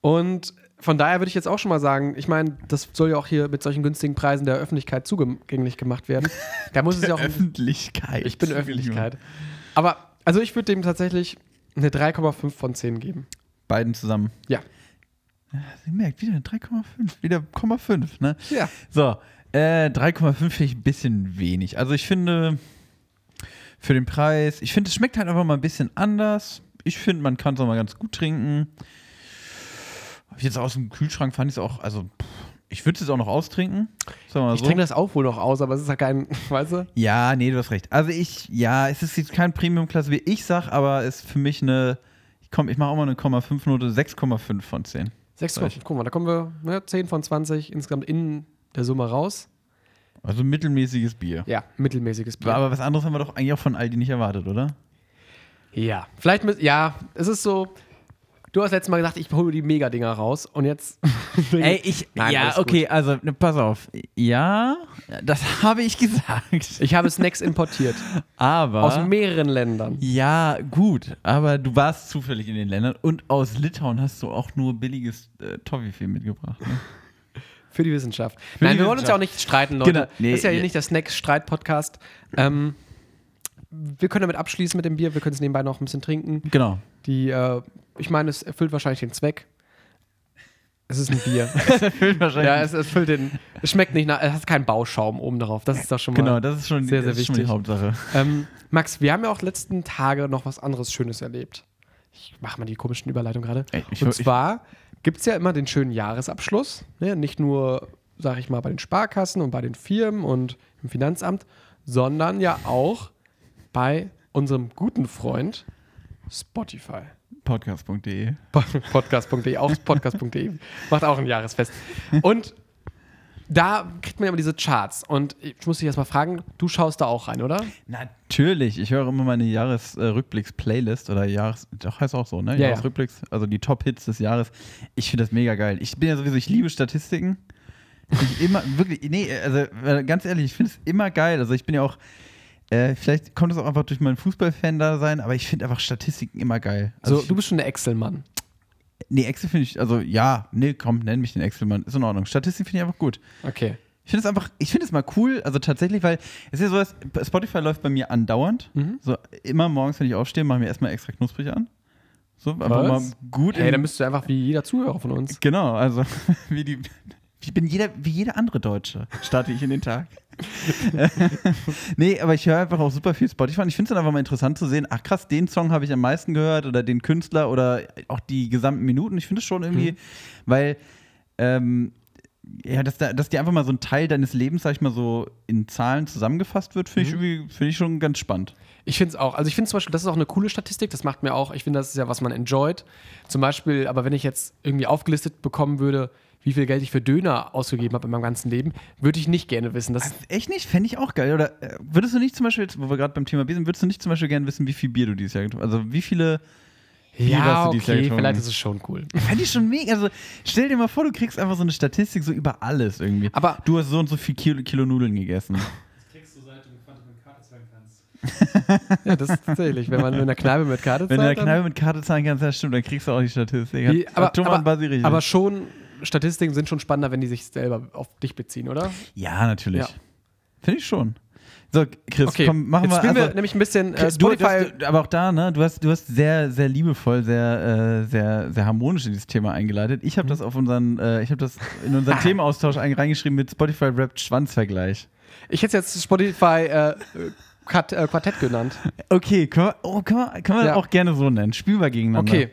C: Und von daher würde ich jetzt auch schon mal sagen, ich meine, das soll ja auch hier mit solchen günstigen Preisen der Öffentlichkeit zugänglich gemacht werden. Da muss es ja (laughs) auch.
B: Öffentlichkeit.
C: Ich bin Öffentlichkeit. Aber, also ich würde dem tatsächlich eine 3,5 von 10 geben.
B: Beiden zusammen.
C: Ja.
B: Ihr merkt, wieder eine 3,5. Wieder 0,5, ne?
C: Ja.
B: So, äh, 3,5 finde ich ein bisschen wenig. Also ich finde, für den Preis, ich finde, es schmeckt halt einfach mal ein bisschen anders. Ich finde, man kann es auch mal ganz gut trinken. Jetzt aus dem Kühlschrank fand ich es auch, also pff, ich würde es jetzt auch noch austrinken. Mal
C: Ich
B: so.
C: trinke das auch wohl noch aus, aber es ist ja kein, (laughs) weißt du?
B: Ja, nee, du hast recht. Also ich, ja, es ist jetzt kein Premium-Klasse, wie ich sag, aber es ist für mich eine, ich komm, ich mache auch mal eine 0,5 Note, 6,5 von 10.
C: 6 von, guck mal, da kommen wir ne, 10 von 20 insgesamt in der Summe raus.
B: Also mittelmäßiges Bier.
C: Ja, mittelmäßiges Bier.
B: Aber was anderes haben wir doch eigentlich auch von Aldi nicht erwartet, oder?
C: Ja, vielleicht mit, ja, es ist so. Du hast letztes Mal gesagt, ich hole die Mega-Dinger raus und jetzt. (laughs)
B: Ey, ich,
C: Nein,
B: ja, okay, also ne, pass auf. Ja, das (laughs) habe ich gesagt.
C: Ich habe Snacks importiert.
B: Aber.
C: Aus mehreren Ländern.
B: ja, gut, aber du warst zufällig in den Ländern und aus Litauen hast du auch nur billiges äh, Toffifee mitgebracht. Ne? (laughs)
C: Für die Wissenschaft.
B: Für
C: Nein,
B: die
C: wir wollen uns ja auch
B: Wissenschaft.
C: nicht streiten, Leute.
B: Genau. Nee,
C: das ist ja hier
B: nee.
C: nicht der Snacks-Streit-Podcast. Ähm, wir können damit abschließen mit dem Bier. Wir können es nebenbei noch ein bisschen trinken.
B: Genau.
C: Die, äh, ich meine, es erfüllt wahrscheinlich den Zweck. Es ist ein Bier. (laughs)
B: Erfüllt wahrscheinlich.
C: ja, es, es erfüllt den. Es schmeckt nicht nach. Es hat keinen Bauschaum oben drauf. Das ist doch schon mal.
B: genau, das ist schon,
C: Sehr, sehr
B: das ist schon die
C: wichtig.
B: Hauptsache.
C: Ähm, Max, wir haben ja auch letzten Tage noch was anderes Schönes erlebt. Ich mache mal die komischen Überleitungen gerade. Und zwar gibt es ja immer den schönen Jahresabschluss. Ne? Nicht nur, sag ich mal, bei den Sparkassen und bei den Firmen und im Finanzamt, sondern ja auch bei unserem guten Freund Spotify.
B: Podcast.de. (laughs)
C: Podcast.de, auch podcast.de. Macht auch ein Jahresfest. Und da kriegt man ja immer diese Charts. Und ich muss dich erst mal fragen, du schaust da auch rein, oder?
B: Natürlich, ich höre immer meine Jahresrückblicks-Playlist oder Jahres, doch heißt auch so, ne?
C: Ja, ja.
B: Jahresrückblicks, also die Top-Hits des Jahres. Ich finde das mega geil. Ich bin ja sowieso, ich liebe Statistiken. Ich immer, wirklich, nee, also äh, ganz ehrlich, ich finde es immer geil. Also ich bin ja auch, Äh, vielleicht kommt es auch einfach durch meinen Fußballfan da sein, aber ich finde einfach Statistiken immer geil. Also
C: so, du bist schon der Excel-Mann.
B: nee, Excel finde ich, also ja, nee, komm, nenn mich den Excel-Mann, ist in Ordnung. Statistiken finde ich einfach gut.
C: Okay.
B: Ich finde es einfach, ich finde es mal cool, also tatsächlich, weil es ist ja so, dass Spotify läuft bei mir andauernd.
C: Mhm.
B: So immer morgens, wenn ich aufstehe, machen wir erstmal extra knusprig an. So, einfach mal
C: Was?
B: gut
C: Hey, dann bist du einfach wie jeder Zuhörer von uns.
B: Genau, also (laughs) wie die. Ich bin jeder, wie jeder andere Deutsche, starte ich in den Tag. (laughs) nee, aber ich höre einfach auch super viel Spotify und ich finde es dann einfach mal interessant zu sehen, ach krass, den Song habe ich am meisten gehört oder den Künstler oder auch die gesamten Minuten. Ich finde es schon irgendwie,
C: Mhm.
B: weil, ähm, ja, dass, da, dass dir einfach mal so ein Teil deines Lebens, sag ich mal, so in Zahlen zusammengefasst wird, finde ich,
C: Mhm.
B: irgendwie- finde ich schon ganz spannend.
C: Ich finde es auch. Also ich finde zum Beispiel, das ist auch eine coole Statistik. Das macht mir auch, ich finde, das ist ja, was man enjoyt. Zum Beispiel, aber wenn ich jetzt irgendwie aufgelistet bekommen würde, wie viel Geld ich für Döner ausgegeben habe in meinem ganzen Leben, würde ich nicht gerne wissen. Das
B: Echt nicht? Fände ich auch geil. Oder äh, würdest du nicht zum Beispiel, jetzt, wo wir gerade beim Thema Bier sind, würdest du nicht zum Beispiel gerne wissen, wie viel Bier du dieses Jahr getrunken hast? Also wie viele Bier hast
C: ja,
B: du dieses Jahr
C: okay,
B: getrunken?
C: vielleicht ist es schon cool. (laughs)
B: Fände ich schon mega. Also stell dir mal vor, du kriegst einfach so eine Statistik so über alles irgendwie.
C: Aber-
B: du hast so und so viel Kilo, Kilo Nudeln gegessen. (laughs)
D: kriegst du, seit du Quantum mit Karte zahlen kannst.
C: Ja, das ist tatsächlich. Wenn man in der Kneipe mit Karte
B: Wenn du in der
C: zahlt,
B: Kneipe mit Karte zahlen kannst, das stimmt, dann kriegst du auch die Statistik.
C: Wie, aber, aber, aber schon, Statistiken sind schon spannender, wenn die sich selber auf dich beziehen, oder?
B: ja, natürlich.
C: Ja.
B: Finde ich schon. So, Chris,
C: Okay,
B: komm, machen
C: jetzt
B: wir.
C: spielen
B: also-
C: wir nämlich ein bisschen äh,
B: Du, du
C: Spotify.
B: hast, aber auch da, ne, du hast, du hast sehr, sehr liebevoll, sehr, äh, sehr, sehr harmonisch in dieses Thema eingeleitet. Ich
C: Mhm.
B: habe das auf unseren, äh, ich habe das in unseren (laughs) Themenaustausch ein- reingeschrieben mit Spotify Rap Schwanzvergleich.
C: ich hätte es jetzt Spotify äh, äh, Quartett genannt.
B: Okay, können wir, oh, können wir, können wir
C: Ja.
B: auch gerne so nennen. Spielbar gegeneinander.
C: Okay.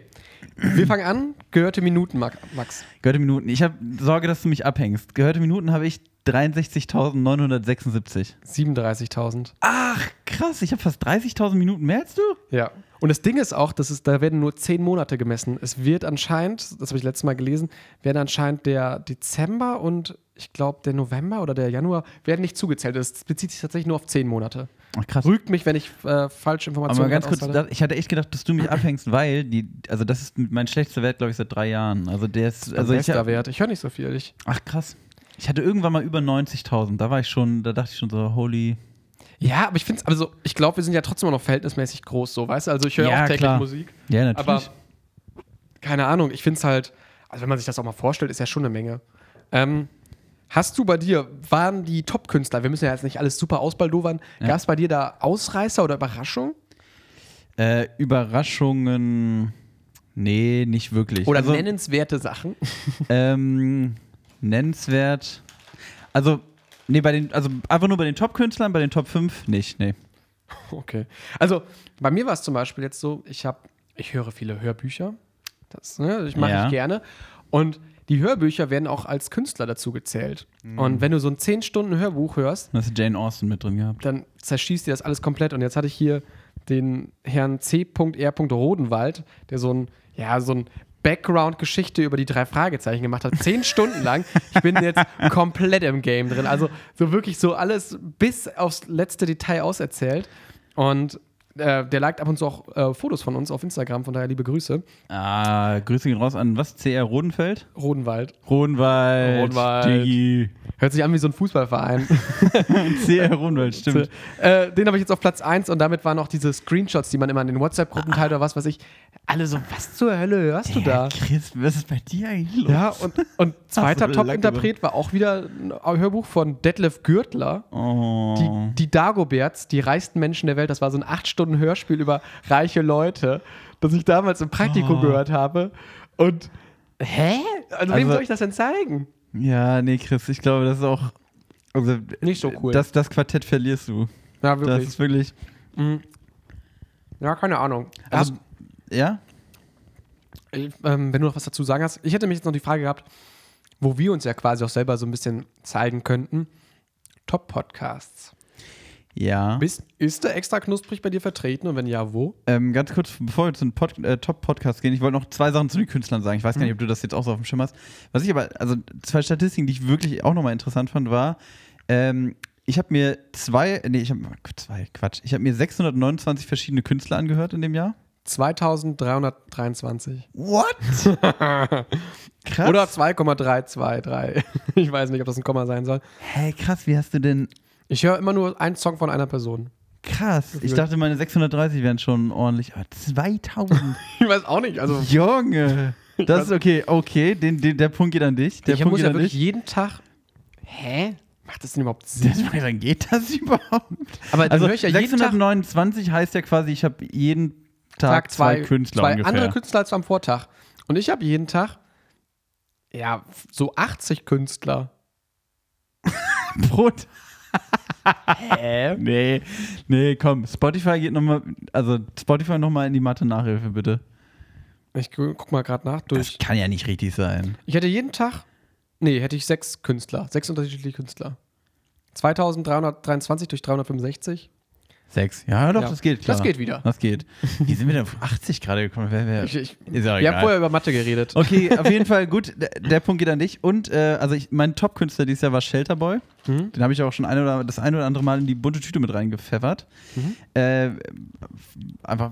C: Wir fangen an. Gehörte Minuten, Max-.
B: Gehörte Minuten. Ich habe Sorge, dass du mich abhängst. Gehörte Minuten habe ich 63.976.
C: 37.000.
B: Ach, krass. Ich habe fast 30.000 Minuten mehr als du.
C: Ja. Und das Ding ist auch, dass es, da werden nur zehn Monate gemessen. Es wird anscheinend, das habe ich letztes Mal gelesen, werden anscheinend der Dezember und ich glaube der November oder der Januar werden nicht zugezählt. Das bezieht sich tatsächlich nur auf zehn Monate.
B: Ach, krass.
C: Rügt mich, wenn ich äh, falsche
B: Aber
C: Informationen
B: mal ganz kurz,
C: aushalte.
B: da, ich hatte echt gedacht, dass du mich abhängst, weil die, also das ist mein schlechtester Wert, glaube ich, seit drei Jahren. Also der ist, also ich,
C: Wert. Ich höre nicht so viel. Ich,
B: ach krass. Ich hatte irgendwann mal über 90.000. Da war ich schon, da dachte ich schon so, holy.
C: ja, aber ich finde es, also ich glaube, wir sind ja trotzdem noch verhältnismäßig groß, so, weißt du? Also ich höre
B: Ja,
C: auch täglich
B: klar.
C: Musik.
B: Ja, natürlich.
C: Aber keine Ahnung, ich finde es halt, also wenn man sich das auch mal vorstellt, ist ja schon eine Menge. Ähm, hast du bei dir, waren die Top-Künstler, wir müssen ja jetzt nicht alles super ausbaldowern,
B: Ja.
C: gab es bei dir da Ausreißer oder Überraschungen?
B: äh, Überraschungen. Nee, nicht wirklich.
C: Oder
B: also,
C: nennenswerte Sachen? (laughs)
B: Ähm, nennenswert. Also, nee, bei den, also einfach nur bei den Top-Künstlern, bei den Top 5 nicht, nee.
C: Okay. Also bei mir war es zum Beispiel jetzt so, ich habe, ich höre viele Hörbücher. Das, ne, ich mache
B: Ja.
C: ich gerne. Und die Hörbücher werden auch als Künstler dazu gezählt.
B: Mhm.
C: Und wenn du so ein 10 Stunden Hörbuch hörst,
B: Da hast Jane Austen mit drin gehabt.
C: dann zerschießt dir das alles komplett. Und jetzt hatte ich hier den Herrn C.R. Rodenwald, der so ein, ja, so ein Background-Geschichte über die drei Fragezeichen gemacht hat. Zehn Stunden lang. Ich bin jetzt komplett im Game drin. Also so wirklich so alles bis aufs letzte Detail auserzählt. Und äh, der liked ab und zu auch äh, Fotos von uns auf Instagram, von daher liebe Grüße.
B: Ah, Grüße gehen raus an was? CR Rodenfeld?
C: Rodenwald.
B: Rodenwald.
C: Rodenwald.
B: Digi.
C: Hört sich an wie so ein Fußballverein. (laughs)
B: CR Rodenwald, stimmt. (laughs)
C: Äh, den habe ich jetzt auf Platz 1 und damit waren auch diese Screenshots, die man immer in den WhatsApp-Gruppen teilt oder was weiß ich. Alle so, was zur Hölle hörst du da?
B: Chris, was ist bei dir eigentlich los?
C: Ja, und, und (laughs) zweiter Top-Interpret war auch wieder ein Hörbuch von Detlef Gürtler.
B: Oh.
C: Die, die Dagoberts, die reichsten Menschen der Welt. Das war so ein 8-Stunden-Hörspiel über reiche Leute, das ich damals im Praktikum
B: Oh.
C: gehört habe. Und hä? Also, wem
B: Also-
C: soll ich das denn zeigen?
B: Ja, nee, Chris, ich glaube, das ist auch. Also,
C: Nicht so cool.
B: Das, das Quartett verlierst du.
C: ja,
B: Das ist wirklich.
C: ja, keine Ahnung.
B: Also, ja?
C: Ich, ähm, wenn du noch was dazu sagen hast. Ich hätte mich jetzt noch die Frage gehabt, wo wir uns ja quasi auch selber so ein bisschen zeigen könnten. Top-Podcasts.
B: Ja.
C: Bist, ist der extra knusprig bei dir vertreten und wenn ja, wo?
B: Ähm, ganz kurz, bevor wir zum Pod äh, Top-Podcast gehen, ich wollte noch zwei Sachen zu den Künstlern sagen. Ich weiß gar nicht, ob du das jetzt auch so auf dem Schirm hast. Was ich aber, also zwei Statistiken, die ich wirklich auch nochmal interessant fand, war, ähm, ich habe mir zwei, nee, ich habe zwei, Quatsch, ich habe mir 629 verschiedene Künstler angehört in dem Jahr.
C: 2323.
B: What? (laughs) krass.
C: Oder 2,323. (laughs) Ich weiß nicht, ob das ein Komma sein soll.
B: hey, krass, wie hast du denn
C: Ich höre immer nur einen Song von einer Person.
B: Krass. Ich dachte, meine 630 wären schon ordentlich. Aber 2000. (laughs)
C: Ich weiß auch nicht. Also,
B: Junge. Das ist okay. Okay, den, den, der Punkt geht an dich. Der
C: ich
B: Punkt
C: muss
B: geht
C: ja
B: an
C: wirklich
B: dich.
C: jeden Tag. Hä? Macht das denn überhaupt Sinn?
B: Das dann geht das (laughs) überhaupt?
C: Aber
B: Also
C: höre ich ja jeden Tag
B: 629 heißt ja quasi, ich habe jeden Tag,
C: Tag
B: zwei,
C: zwei,
B: Künstler
C: zwei
B: ungefähr.
C: andere Künstler als am Vortag. Und ich habe jeden Tag ja so 80 Künstler. (laughs)
B: Brot.
C: Hä?
B: Nee, nee, komm. Spotify geht nochmal, also Spotify nochmal in die Mathe-Nachhilfe, bitte.
C: Ich gu- guck mal gerade nach
B: Das
C: durch.
B: kann ja nicht richtig sein.
C: Ich hätte jeden Tag, nee, hätte ich sechs Künstler, sechs unterschiedliche Künstler. 2323 durch 365.
B: Sechs. Ja, doch,
C: Ja.
B: das geht, klar.
C: Das geht wieder.
B: Das geht. Wie sind wir denn auf 80 gerade gekommen? Wer, wer,
C: Ich, ich, wir haben vorher über Mathe geredet.
B: Okay, (laughs) auf jeden Fall gut. Der, der Punkt geht an dich. Und äh, also ich, mein Top-Künstler dieses Jahr war Shelterboy.
C: Mhm.
B: Den habe ich auch schon ein oder, das ein oder andere Mal in die bunte Tüte mit reingepfeffert.
C: Mhm.
B: Äh, einfach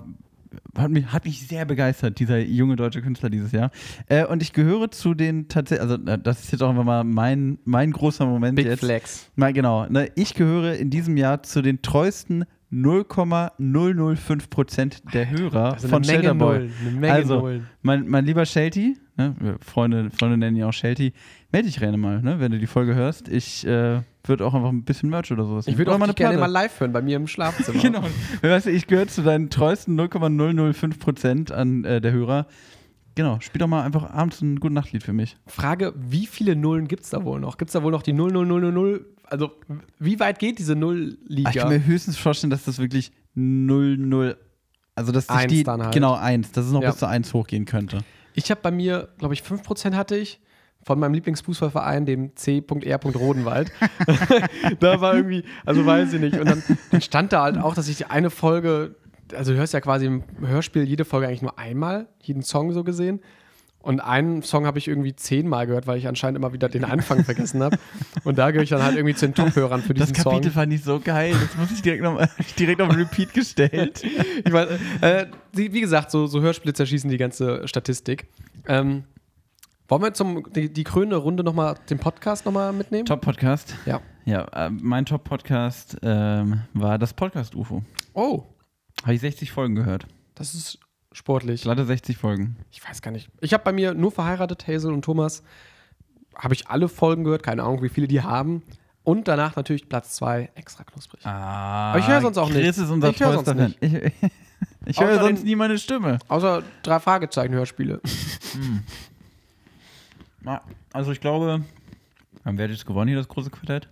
B: hat mich, hat mich sehr begeistert, dieser junge deutsche Künstler dieses Jahr. Äh, und ich gehöre zu den tatsächlich, also das ist jetzt auch einfach mal mein, mein großer Moment
C: Big
B: jetzt.
C: Flex.
B: Mal genau. Ne, ich gehöre in diesem Jahr zu den treuesten 0,005 Prozent der Hörer
C: Also
B: von Shelterboy. Also,
C: Nullen.
B: Mein, mein lieber Shelty, ne, Freunde, Freunde nennen ihn auch Shelty, melde dich gerne mal, ne, wenn du die Folge hörst. Ich äh, würde auch einfach ein bisschen Merch oder sowas.
C: Ich würde auch
B: mal
C: gerne mal live hören bei mir im Schlafzimmer. (laughs)
B: Genau. Weißt du, ich gehöre zu deinen treuesten 0,005 Prozent an äh, der Hörer. Genau, spiel doch mal einfach abends ein gute Nachtlied für mich.
C: Frage, wie viele Nullen gibt es da wohl noch? Gibt es da wohl noch die 0, 0, 0, 0, 0? Also, wie weit geht diese
B: Ah, Ich
C: Null-Liga?
B: kann mir höchstens vorstellen, dass das wirklich 0,0, also dass
C: Eins
B: die,
C: dann halt.
B: genau eins, dass es noch
C: Ja.
B: bis zu 1 hochgehen könnte.
C: Ich habe bei mir, glaube ich, 5% hatte ich von meinem Lieblingsfußballverein, dem C.R. Rodenwald. (laughs) da war irgendwie, also weiß ich nicht. Und dann, dann stand da halt auch, dass ich die eine Folge, also du hörst ja quasi im Hörspiel jede Folge eigentlich nur einmal, jeden Song so gesehen. Und einen Song habe ich irgendwie zehnmal gehört, weil ich anscheinend immer wieder den Anfang (laughs) vergessen habe. Und da gehöre ich dann halt irgendwie zu den Top-Hörern für
B: Das
C: diesen
B: Kapitel
C: Song.
B: fand ich so geil, das muss ich direkt noch, ich direkt auf Repeat gestellt. (laughs)
C: Ich meine, äh, wie gesagt, so, so Hörspiele zerschießen die ganze Statistik. Ähm, wollen wir zum die, die krönende Runde nochmal den Podcast nochmal mitnehmen?
B: Top-Podcast.
C: Ja.
B: Ja, äh, mein Top-Podcast ähm, war das Podcast-UFO.
C: Oh,
B: Habe ich 60 Folgen gehört.
C: das ist sportlich.
B: Glatte 60 Folgen.
C: Ich weiß gar nicht. Ich habe bei mir nur verheiratet, Hazel und Thomas. Habe ich alle Folgen gehört, keine Ahnung, wie viele die haben. Und danach natürlich Platz zwei extra knusprig.
B: Ah,
C: Aber ich höre sonst auch nicht.
B: Chris ist unser
C: Ich höre sonst
B: Fan. Ich, (laughs) ich höre
C: Außer
B: sonst
C: den-
B: nie meine Stimme.
C: Außer drei Fragezeichen-Hörspiele. (laughs)
B: Na, Also ich glaube, haben wir jetzt gewonnen hier, das große Quartett?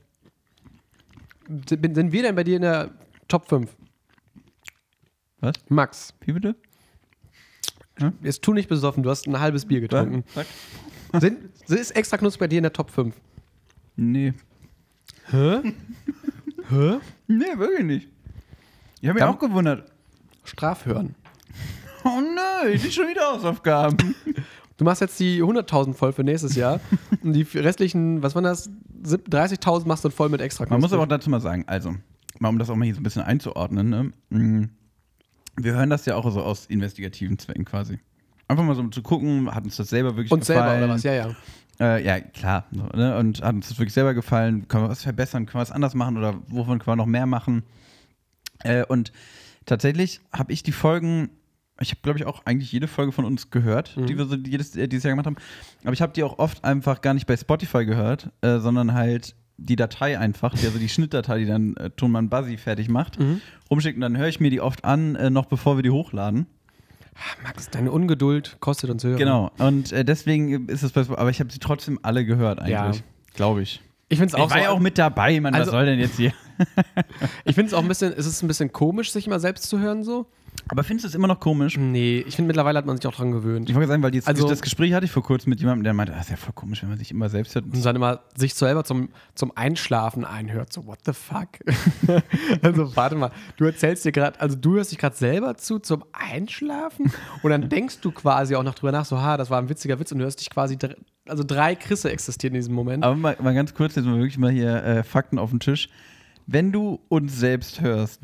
C: sind, sind wir denn bei dir in der Top 5?
B: Was?
C: Max,
B: Wie bitte?
C: jetzt tu nicht besoffen, du hast ein halbes Bier getrunken.
B: Sag.
C: Sind, ist extra knusprig bei dir in der Top 5?
B: Nee.
C: Hä? Hä?
B: Nee, wirklich nicht. Ich habe mich
C: Dann-
B: auch gewundert.
C: Strafhören.
B: Oh nö, die schon wieder Hausaufgaben. (laughs)
C: Du machst jetzt die 100.000 voll für nächstes Jahr. und die restlichen, was waren das? Sieb- 30.000 machst du dann voll mit extra
B: Man muss aber auch dazu mal sagen, also, mal um das auch mal hier so ein bisschen einzuordnen, ne? Wir hören das ja auch so aus investigativen Zwecken quasi. Einfach mal so um zu gucken, hat uns das selber wirklich
C: Und
B: gefallen?
C: selber, oder was? Ja, ja.
B: Äh, ja, klar. So, ne? Und hat uns das wirklich selber gefallen? Können wir was verbessern? Können wir was anders machen? Oder wovon können wir noch mehr machen? Äh, und tatsächlich habe ich die Folgen, ich habe, glaube ich, auch eigentlich jede Folge von uns gehört,
C: Mhm.
B: die wir so jedes, äh, dieses Jahr gemacht haben. Aber ich habe die auch oft einfach gar nicht bei Spotify gehört, äh, sondern halt die Datei einfach, also die Schnittdatei, die dann äh, Tonmann Buzzy fertig macht,
C: Mhm.
B: rumschickt. Und dann höre ich mir die oft an, äh, noch bevor wir die hochladen.
C: Max, deine Ungeduld kostet uns Hörer.
B: Genau. Und äh, deswegen ist es bei Sp- aber ich habe sie trotzdem alle gehört eigentlich.
C: Ja.
B: Glaube ich.
C: Ich finde es auch,
B: Ich war
C: so,
B: ja auch mit dabei, Mann.
C: Also-
B: was soll denn jetzt hier? (laughs)
C: ich finde es auch ein bisschen, ist es ein bisschen komisch, sich immer selbst zu hören so?
B: Aber findest du es immer noch komisch?
C: Nee, ich finde mittlerweile hat man sich auch dran gewöhnt.
B: Ich wollte sagen, weil jetzt,
C: Also-
B: das Gespräch hatte ich vor kurzem mit jemandem, der meinte, das ist ja voll komisch, wenn man sich immer selbst hört.
C: Und dann immer sich selber zum, zum Einschlafen einhört. So, what the fuck? (laughs) also, warte mal, du erzählst dir gerade, also du hörst dich gerade selber zu zum Einschlafen und dann denkst du quasi auch noch drüber nach, so, ha, das war ein witziger Witz und du hörst dich quasi, also drei Chrisse existieren in diesem Moment.
B: Aber mal, mal ganz kurz, jetzt mal wirklich mal hier äh, Fakten auf den Tisch. Wenn du uns selbst hörst,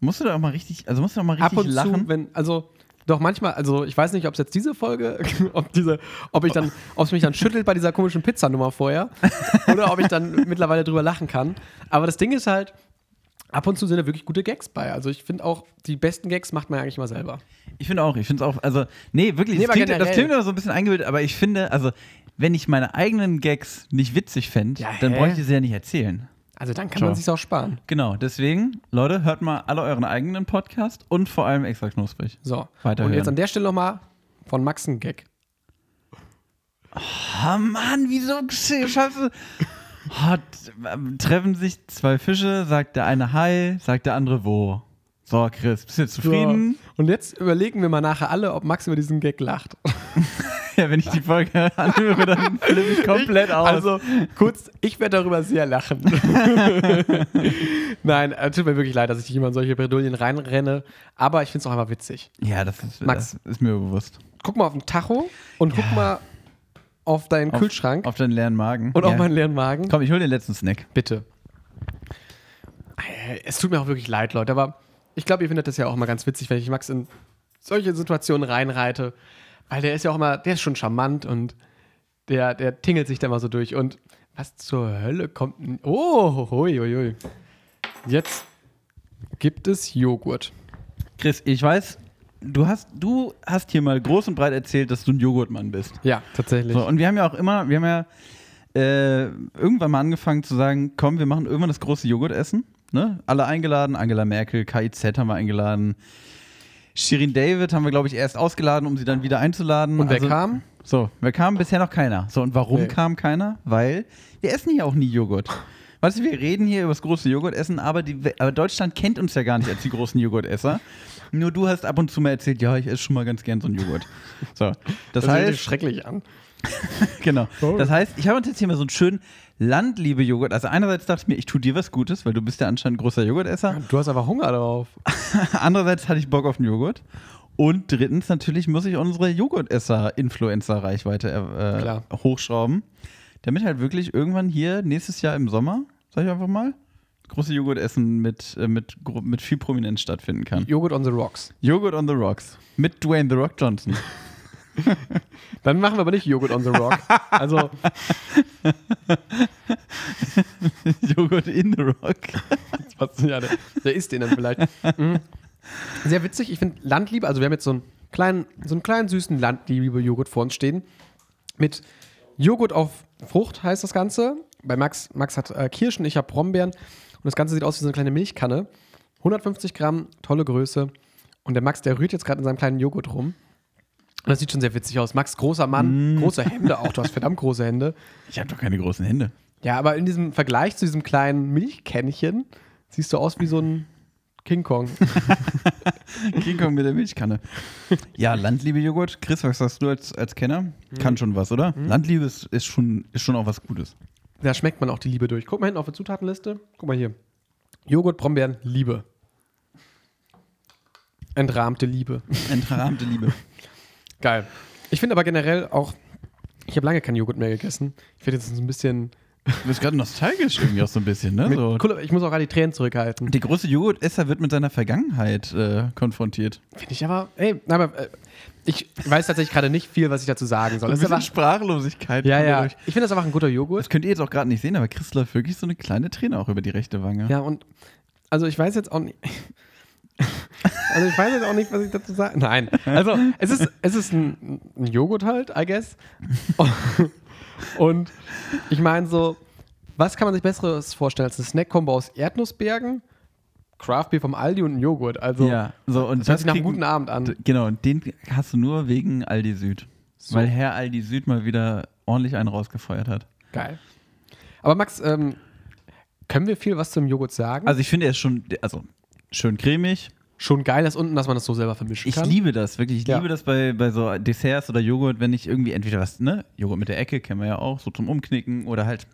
B: musst du da auch mal richtig, also musst du auch mal richtig.
C: Ab und
B: lachen.
C: zu, wenn, also, doch manchmal, also ich weiß nicht, ob es jetzt diese Folge, (laughs) ob diese, ob ich dann, ob es mich dann schüttelt bei dieser komischen Pizzanummer vorher (laughs) oder ob ich dann mittlerweile drüber lachen kann. Aber das Ding ist halt, ab und zu sind da wirklich gute Gags bei. Also ich finde auch, die besten Gags macht man eigentlich immer selber.
B: Ich finde auch, ich finde es auch, also, nee, wirklich,
C: Nee,
B: das, klingt, das klingt immer so ein bisschen eingebildet, aber ich finde, also, wenn ich meine eigenen Gags nicht witzig fände,
C: Ja,
B: dann bräuchte ich sie ja nicht erzählen.
C: Also dann kann
B: Ciao.
C: man sich auch sparen.
B: Genau, deswegen, Leute, hört mal alle euren eigenen Podcast und vor allem extra knusprig.
C: So.
B: Weiterhören.
C: Und jetzt an der Stelle nochmal von Max ein Gag.
B: Ah, Mann, wieso scheiße? Oh, treffen sich zwei Fische, sagt der eine Hi, sagt der andere wo. So, Chris, bist du jetzt zufrieden?
C: Und jetzt überlegen wir mal nachher alle, ob Max über diesen Gag lacht. (laughs)
B: Ja, (laughs) wenn ich die Folge anhöre, dann flippe ich komplett aus.
C: Also kurz, ich werde darüber sehr lachen. (laughs) Nein, äh, tut mir wirklich leid, dass ich immer in solche Bredouillen reinrenne. Aber ich finde es auch einfach witzig.
B: ja, das ist,
C: Max.
B: das ist mir bewusst.
C: Guck mal auf den Tacho und guck mal auf deinen
B: Auf-
C: Kühlschrank
B: Auf deinen leeren Magen.
C: und
B: ja.
C: auf meinen leeren Magen.
B: Komm, ich hol den letzten Snack.
C: Bitte. Äh, Es tut mir auch wirklich leid, Leute, aber ich glaube, ihr findet das ja auch mal ganz witzig, wenn ich Max in solche Situationen reinreite. Weil der ist ja auch immer, der ist schon charmant und der, der tingelt sich da mal so durch. Und was zur Hölle kommt denn? Oh, hui, hui, hui. Jetzt gibt es Joghurt.
B: Chris, ich weiß, du hast, du hast hier mal groß und breit erzählt, dass du ein Joghurtmann bist.
C: Ja, tatsächlich.
B: So, und wir haben ja auch immer, wir haben ja äh, irgendwann mal angefangen zu sagen, komm, wir machen irgendwann das große Joghurtessen. Ne? Alle eingeladen, Angela Merkel, KIZ haben wir eingeladen. Shirin David haben wir, glaube ich, erst ausgeladen, um sie dann wieder einzuladen.
C: und wer
B: Also-
C: kam?
B: So, wer kam? Bisher noch keiner. So, und warum
C: Nee.
B: kam keiner? Weil wir essen hier auch nie Joghurt. Weißt du, wir reden hier über das große Joghurtessen, aber, die, aber Deutschland kennt uns ja gar nicht als die großen Joghurtesser. Nur du hast ab und zu mal erzählt, ja, ich esse schon mal ganz gern so einen Joghurt. So, das,
C: hört sich
B: heißt,
C: schrecklich an. (laughs)
B: genau. Das heißt, ich habe uns jetzt hier mal so einen schönen Landliebe-Joghurt. Also einerseits dachte ich mir, ich tue dir was Gutes, weil du bist ja anscheinend großer Joghurtesser.
C: Du hast aber Hunger drauf. (laughs)
B: Andererseits hatte ich Bock auf einen Joghurt. Und drittens natürlich muss ich unsere Joghurtesser-Influencer-Reichweite äh, hochschrauben, damit halt wirklich irgendwann hier nächstes Jahr im Sommer, sag ich einfach mal, große Joghurtessen mit, äh, mit, mit viel Prominenz stattfinden kann.
C: Joghurt on the rocks.
B: Joghurt on the Rocks mit Dwayne The Rock Johnson. (laughs)
C: Dann machen wir aber nicht Joghurt on the rock. Also, (laughs)
B: Joghurt in the Rock. (laughs)
C: Ja, der, der isst den dann vielleicht. Mhm. Sehr witzig. Ich finde Landliebe, also wir haben jetzt so einen kleinen, so einen kleinen süßen Landliebe-Joghurt vor uns stehen. Mit Joghurt auf Frucht heißt das Ganze. Bei Max, Max hat äh, Kirschen, ich habe Brombeeren. Und das Ganze sieht aus wie so eine kleine Milchkanne. 150 Gramm, tolle Größe. Und der Max, der rührt jetzt gerade in seinem kleinen Joghurt rum. Und das sieht schon sehr witzig aus. Max, großer Mann, große Hände auch. Du hast verdammt große Hände.
B: Ich habe doch keine großen Hände.
C: Ja, aber in diesem Vergleich zu diesem kleinen Milchkännchen siehst du aus wie so ein King Kong. (laughs)
B: King Kong mit der Milchkanne. Ja, Landliebe-Joghurt. Chris, was sagst du als, als Kenner? Kann schon was, oder? Landliebe ist, ist, schon, ist schon auch was Gutes.
C: Da schmeckt man auch die Liebe durch. Guck mal hinten auf der Zutatenliste. Guck mal hier. Joghurt, Brombeeren, Liebe. Entrahmte Liebe. (laughs)
B: Entrahmte Liebe.
C: Geil. Ich finde aber generell auch, ich habe lange keinen Joghurt mehr gegessen. Ich werde jetzt so ein bisschen.
B: Du bist gerade nostalgisch irgendwie auch so ein bisschen, ne? So.
C: cool, ich muss auch gerade die Tränen zurückhalten.
B: Der große Joghurtesser wird mit seiner Vergangenheit äh, konfrontiert.
C: Finde ich aber, ey, aber äh, ich weiß tatsächlich gerade nicht viel, was ich dazu sagen soll. Das ist aber,
B: Sprachlosigkeit.
C: ja, ja.
B: dadurch.
C: Ich finde das einfach ein guter Joghurt.
B: Das könnt ihr jetzt auch gerade nicht sehen, aber Chris läuft wirklich so eine kleine Träne auch über die rechte Wange.
C: Ja, und also ich weiß jetzt auch nicht. (laughs) Also ich weiß jetzt auch nicht, was ich dazu sagen. Nein. Also es ist, es ist ein, ein Joghurt halt, I guess. (laughs) Und ich meine so, was kann man sich Besseres vorstellen als eine Snack-Kombo aus Erdnussbergen, Craftbeer vom Aldi und ein Joghurt? Also
B: Ja, so und
C: das hört sich nach einem guten Abend an.
B: Genau, und den hast du nur wegen Aldi Süd.
C: So.
B: Weil Herr Aldi Süd mal wieder ordentlich einen rausgefeuert hat.
C: Geil. Aber Max, ähm, können wir viel was zum Joghurt sagen?
B: Also ich finde, er ist schon, also schön cremig.
C: Schon geil ist unten, dass man das so selber vermischen
B: Ich
C: kann.
B: liebe das, wirklich. Ich
C: Ja.
B: liebe das bei, bei so Desserts oder Joghurt, wenn ich irgendwie entweder was, ne, Joghurt mit der Ecke kennen wir ja auch, so zum Umknicken oder halt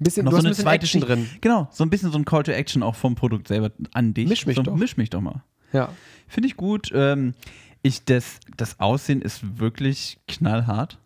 C: ein bisschen,
B: noch so
C: ein
B: eine
C: bisschen
B: zweite
C: Action drin.
B: Genau, so ein bisschen so ein Call to Action auch vom Produkt selber an dich.
C: Misch mich
B: so,
C: doch.
B: Misch mich doch mal.
C: Ja.
B: Finde ich gut. Ähm, ich, das, das Aussehen ist wirklich knallhart.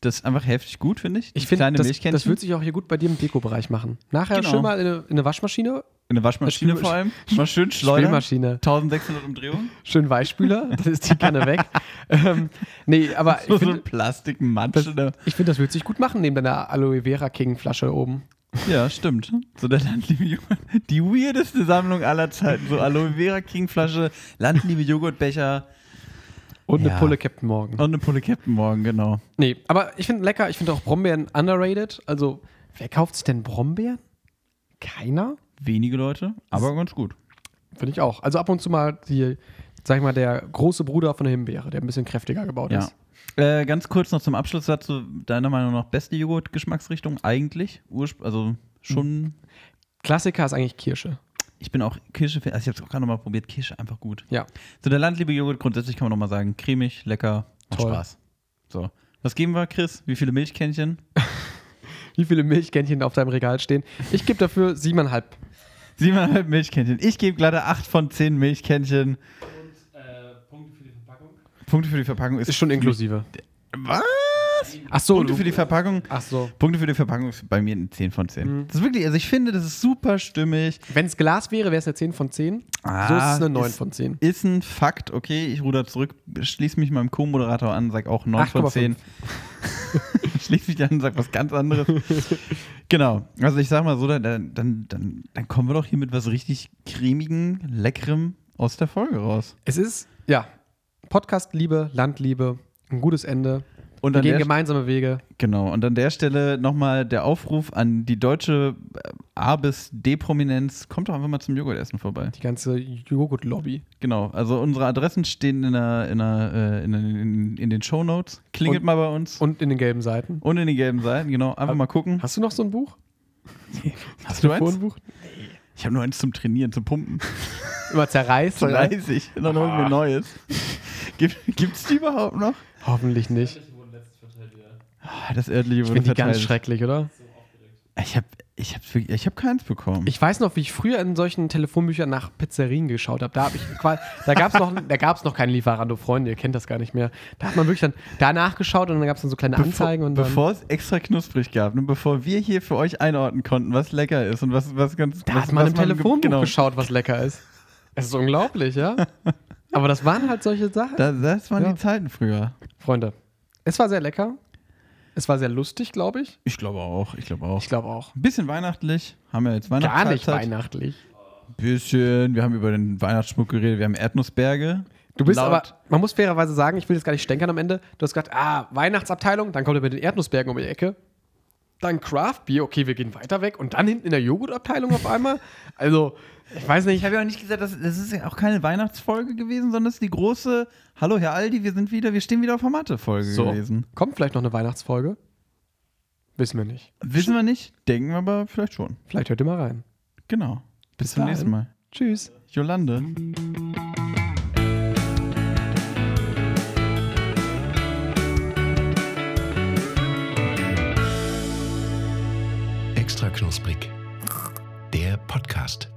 B: Das ist einfach heftig gut, finde ich.
C: Ich finde, das, das wird sich auch hier gut bei dir im Dekobereich machen. Nachher
B: Genau.
C: schön mal in eine, in eine Waschmaschine,
B: in der Waschmaschine
C: Spül-
B: vor allem. (laughs) Mal schön schleudern.
C: Spülmaschine,
B: 1600 Umdrehungen.
C: schön Weichspüler, (laughs) dann ist die Kanne weg. ähm, nee, aber ich
B: So, so
C: finde,
B: ein Plastikmatsche. da.
C: ich find, das wird sich gut machen neben deiner Aloe Vera King Flasche oben.
B: Ja, stimmt. So der Landliebe Joghurt. Die weirdeste Sammlung aller Zeiten. So Aloe Vera King Flasche, Landliebe Joghurtbecher
C: Und
B: Ja.
C: eine Pulle Captain Morgan.
B: und eine Pulle Captain Morgan, genau.
C: Nee, aber ich finde lecker. Ich finde auch Brombeeren underrated. Also, wer kauft sich denn Brombeeren? Keiner?
B: Wenige Leute, aber ganz gut.
C: Finde ich auch. Also ab und zu mal die, sag ich mal, der große Bruder von der Himbeere, der ein bisschen kräftiger gebaut
B: Ja.
C: ist.
B: Äh, ganz kurz noch zum Abschluss dazu, deiner Meinung nach beste Joghurt-Geschmacksrichtung eigentlich? Ursp also schon.
C: Klassiker ist eigentlich Kirsche.
B: Ich bin auch Kirsche, also ich habe es auch gerade nochmal probiert, Kirsche einfach gut.
C: Ja.
B: So der Landliebe Joghurt grundsätzlich kann man nochmal sagen, cremig, lecker, macht
C: Toll.
B: Spaß. So. Was geben wir, Chris? Wie viele Milchkännchen? (laughs)
C: Wie viele Milchkännchen auf deinem Regal stehen? Ich gebe dafür siebeneinhalb.
B: Siebeneinhalb Milchkännchen. Ich gebe glatte acht von zehn Milchkännchen.
D: Und äh, Punkte für die Verpackung.
B: Punkte für die Verpackung ist,
C: Ist schon inklusive.
B: Was?
C: Ach so,
B: Punkte für die Verpackung.
C: ach so.
B: Punkte für die Verpackung ist bei mir eine 10 von 10.
C: Mhm.
B: Das ist wirklich, also ich finde, das ist super stimmig.
C: Wenn es Glas wäre, wäre es eine 10 von 10. so ist es eine 9 von 10.
B: Ist ein Fakt, okay, ich ruder zurück, schließe mich meinem Co-Moderator an, sag auch 9 von
C: 8,5.
B: 10. schließe mich an und sag was ganz anderes. (laughs) genau, also ich sag mal so, dann, dann, dann, dann kommen wir doch hier mit was richtig cremigen, leckerem aus der Folge raus.
C: Es ist, ja, Podcast-Liebe, Landliebe, ein gutes Ende.
B: Und
C: Wir gehen gemeinsame Wege.
B: genau, und an der Stelle nochmal der Aufruf an die deutsche äh, A bis D-Prominenz, kommt doch einfach mal zum Joghurtessen vorbei.
C: Die ganze Joghurt-Lobby.
B: Genau, also unsere Adressen stehen in, der, in, der, äh, in, in, in den Shownotes. Klingelt
C: Und-
B: mal bei uns.
C: Und in den gelben Seiten.
B: Und in den gelben Seiten, genau. Einfach mal gucken.
C: Hast du noch so ein Buch? (laughs)
B: Hast du eins?
C: Telefonbuch?
B: Ich habe nur eins zum Trainieren, zum Pumpen. (laughs)
C: Immer zerreißt. oder?
B: 30, dann holen wir Neues. Gibt, gibt's die überhaupt noch?
C: Hoffentlich nicht.
D: Die wurden letztens verteilt wieder.
B: Ah, Das örtliche
C: Ich finde die ganz schrecklich, oder?
B: Ich habe ich hab, ich hab keins bekommen.
C: Ich weiß noch, wie ich früher in solchen Telefonbüchern nach Pizzerien geschaut habe. Da, hab ich da gab es noch, da gab's noch keinen Lieferando, Freunde, ihr kennt das gar nicht mehr. Da hat man wirklich dann da nachgeschaut und dann gab es dann so kleine Anzeigen und dann.
B: bevor es extra knusprig gab, ne, bevor wir hier für euch einordnen konnten, was lecker ist und was, was ganz.
C: da
B: was,
C: hat man
B: was
C: im Telefonbuch
B: genau,
C: geschaut, was lecker ist. Es ist unglaublich, ja? (laughs) Aber das waren halt solche Sachen.
B: Da, das waren
C: Ja.
B: die Zeiten früher.
C: Freunde, es war sehr lecker. Es war sehr lustig, glaube ich.
B: Ich glaube auch, ich glaube auch.
C: Ich glaube auch.
B: Ein bisschen weihnachtlich. Haben wir jetzt
C: Gar
B: Weihnachtszeit.
C: nicht weihnachtlich.
B: Bisschen. Wir haben über den Weihnachtsschmuck geredet. Wir haben Erdnussberge.
C: Du bist
B: Laut-
C: aber, man muss fairerweise sagen, ich will jetzt gar nicht stänkern am Ende. Du hast gesagt, ah, Weihnachtsabteilung, dann kommt er mit den Erdnussbergen um die Ecke. Dann Craft Beer, okay, wir gehen weiter weg. Und dann hinten in der Joghurtabteilung auf einmal. Also, ich weiß nicht,
B: Ich habe ja auch nicht gesagt, das, das ist ja auch keine Weihnachtsfolge gewesen, sondern das ist die große Hallo Herr Aldi, wir sind wieder, wir stehen wieder auf der Matte-Folge
C: so.
B: gewesen.
C: Kommt vielleicht noch eine Weihnachtsfolge? Wissen wir nicht.
B: Wissen wir nicht, denken wir aber vielleicht schon.
C: Vielleicht hört ihr mal rein.
B: Genau. Bis,
C: Bis
B: zum
C: dahin.
B: nächsten Mal.
C: Tschüss.
B: Jolande.
A: Extra knusprig. Der Podcast.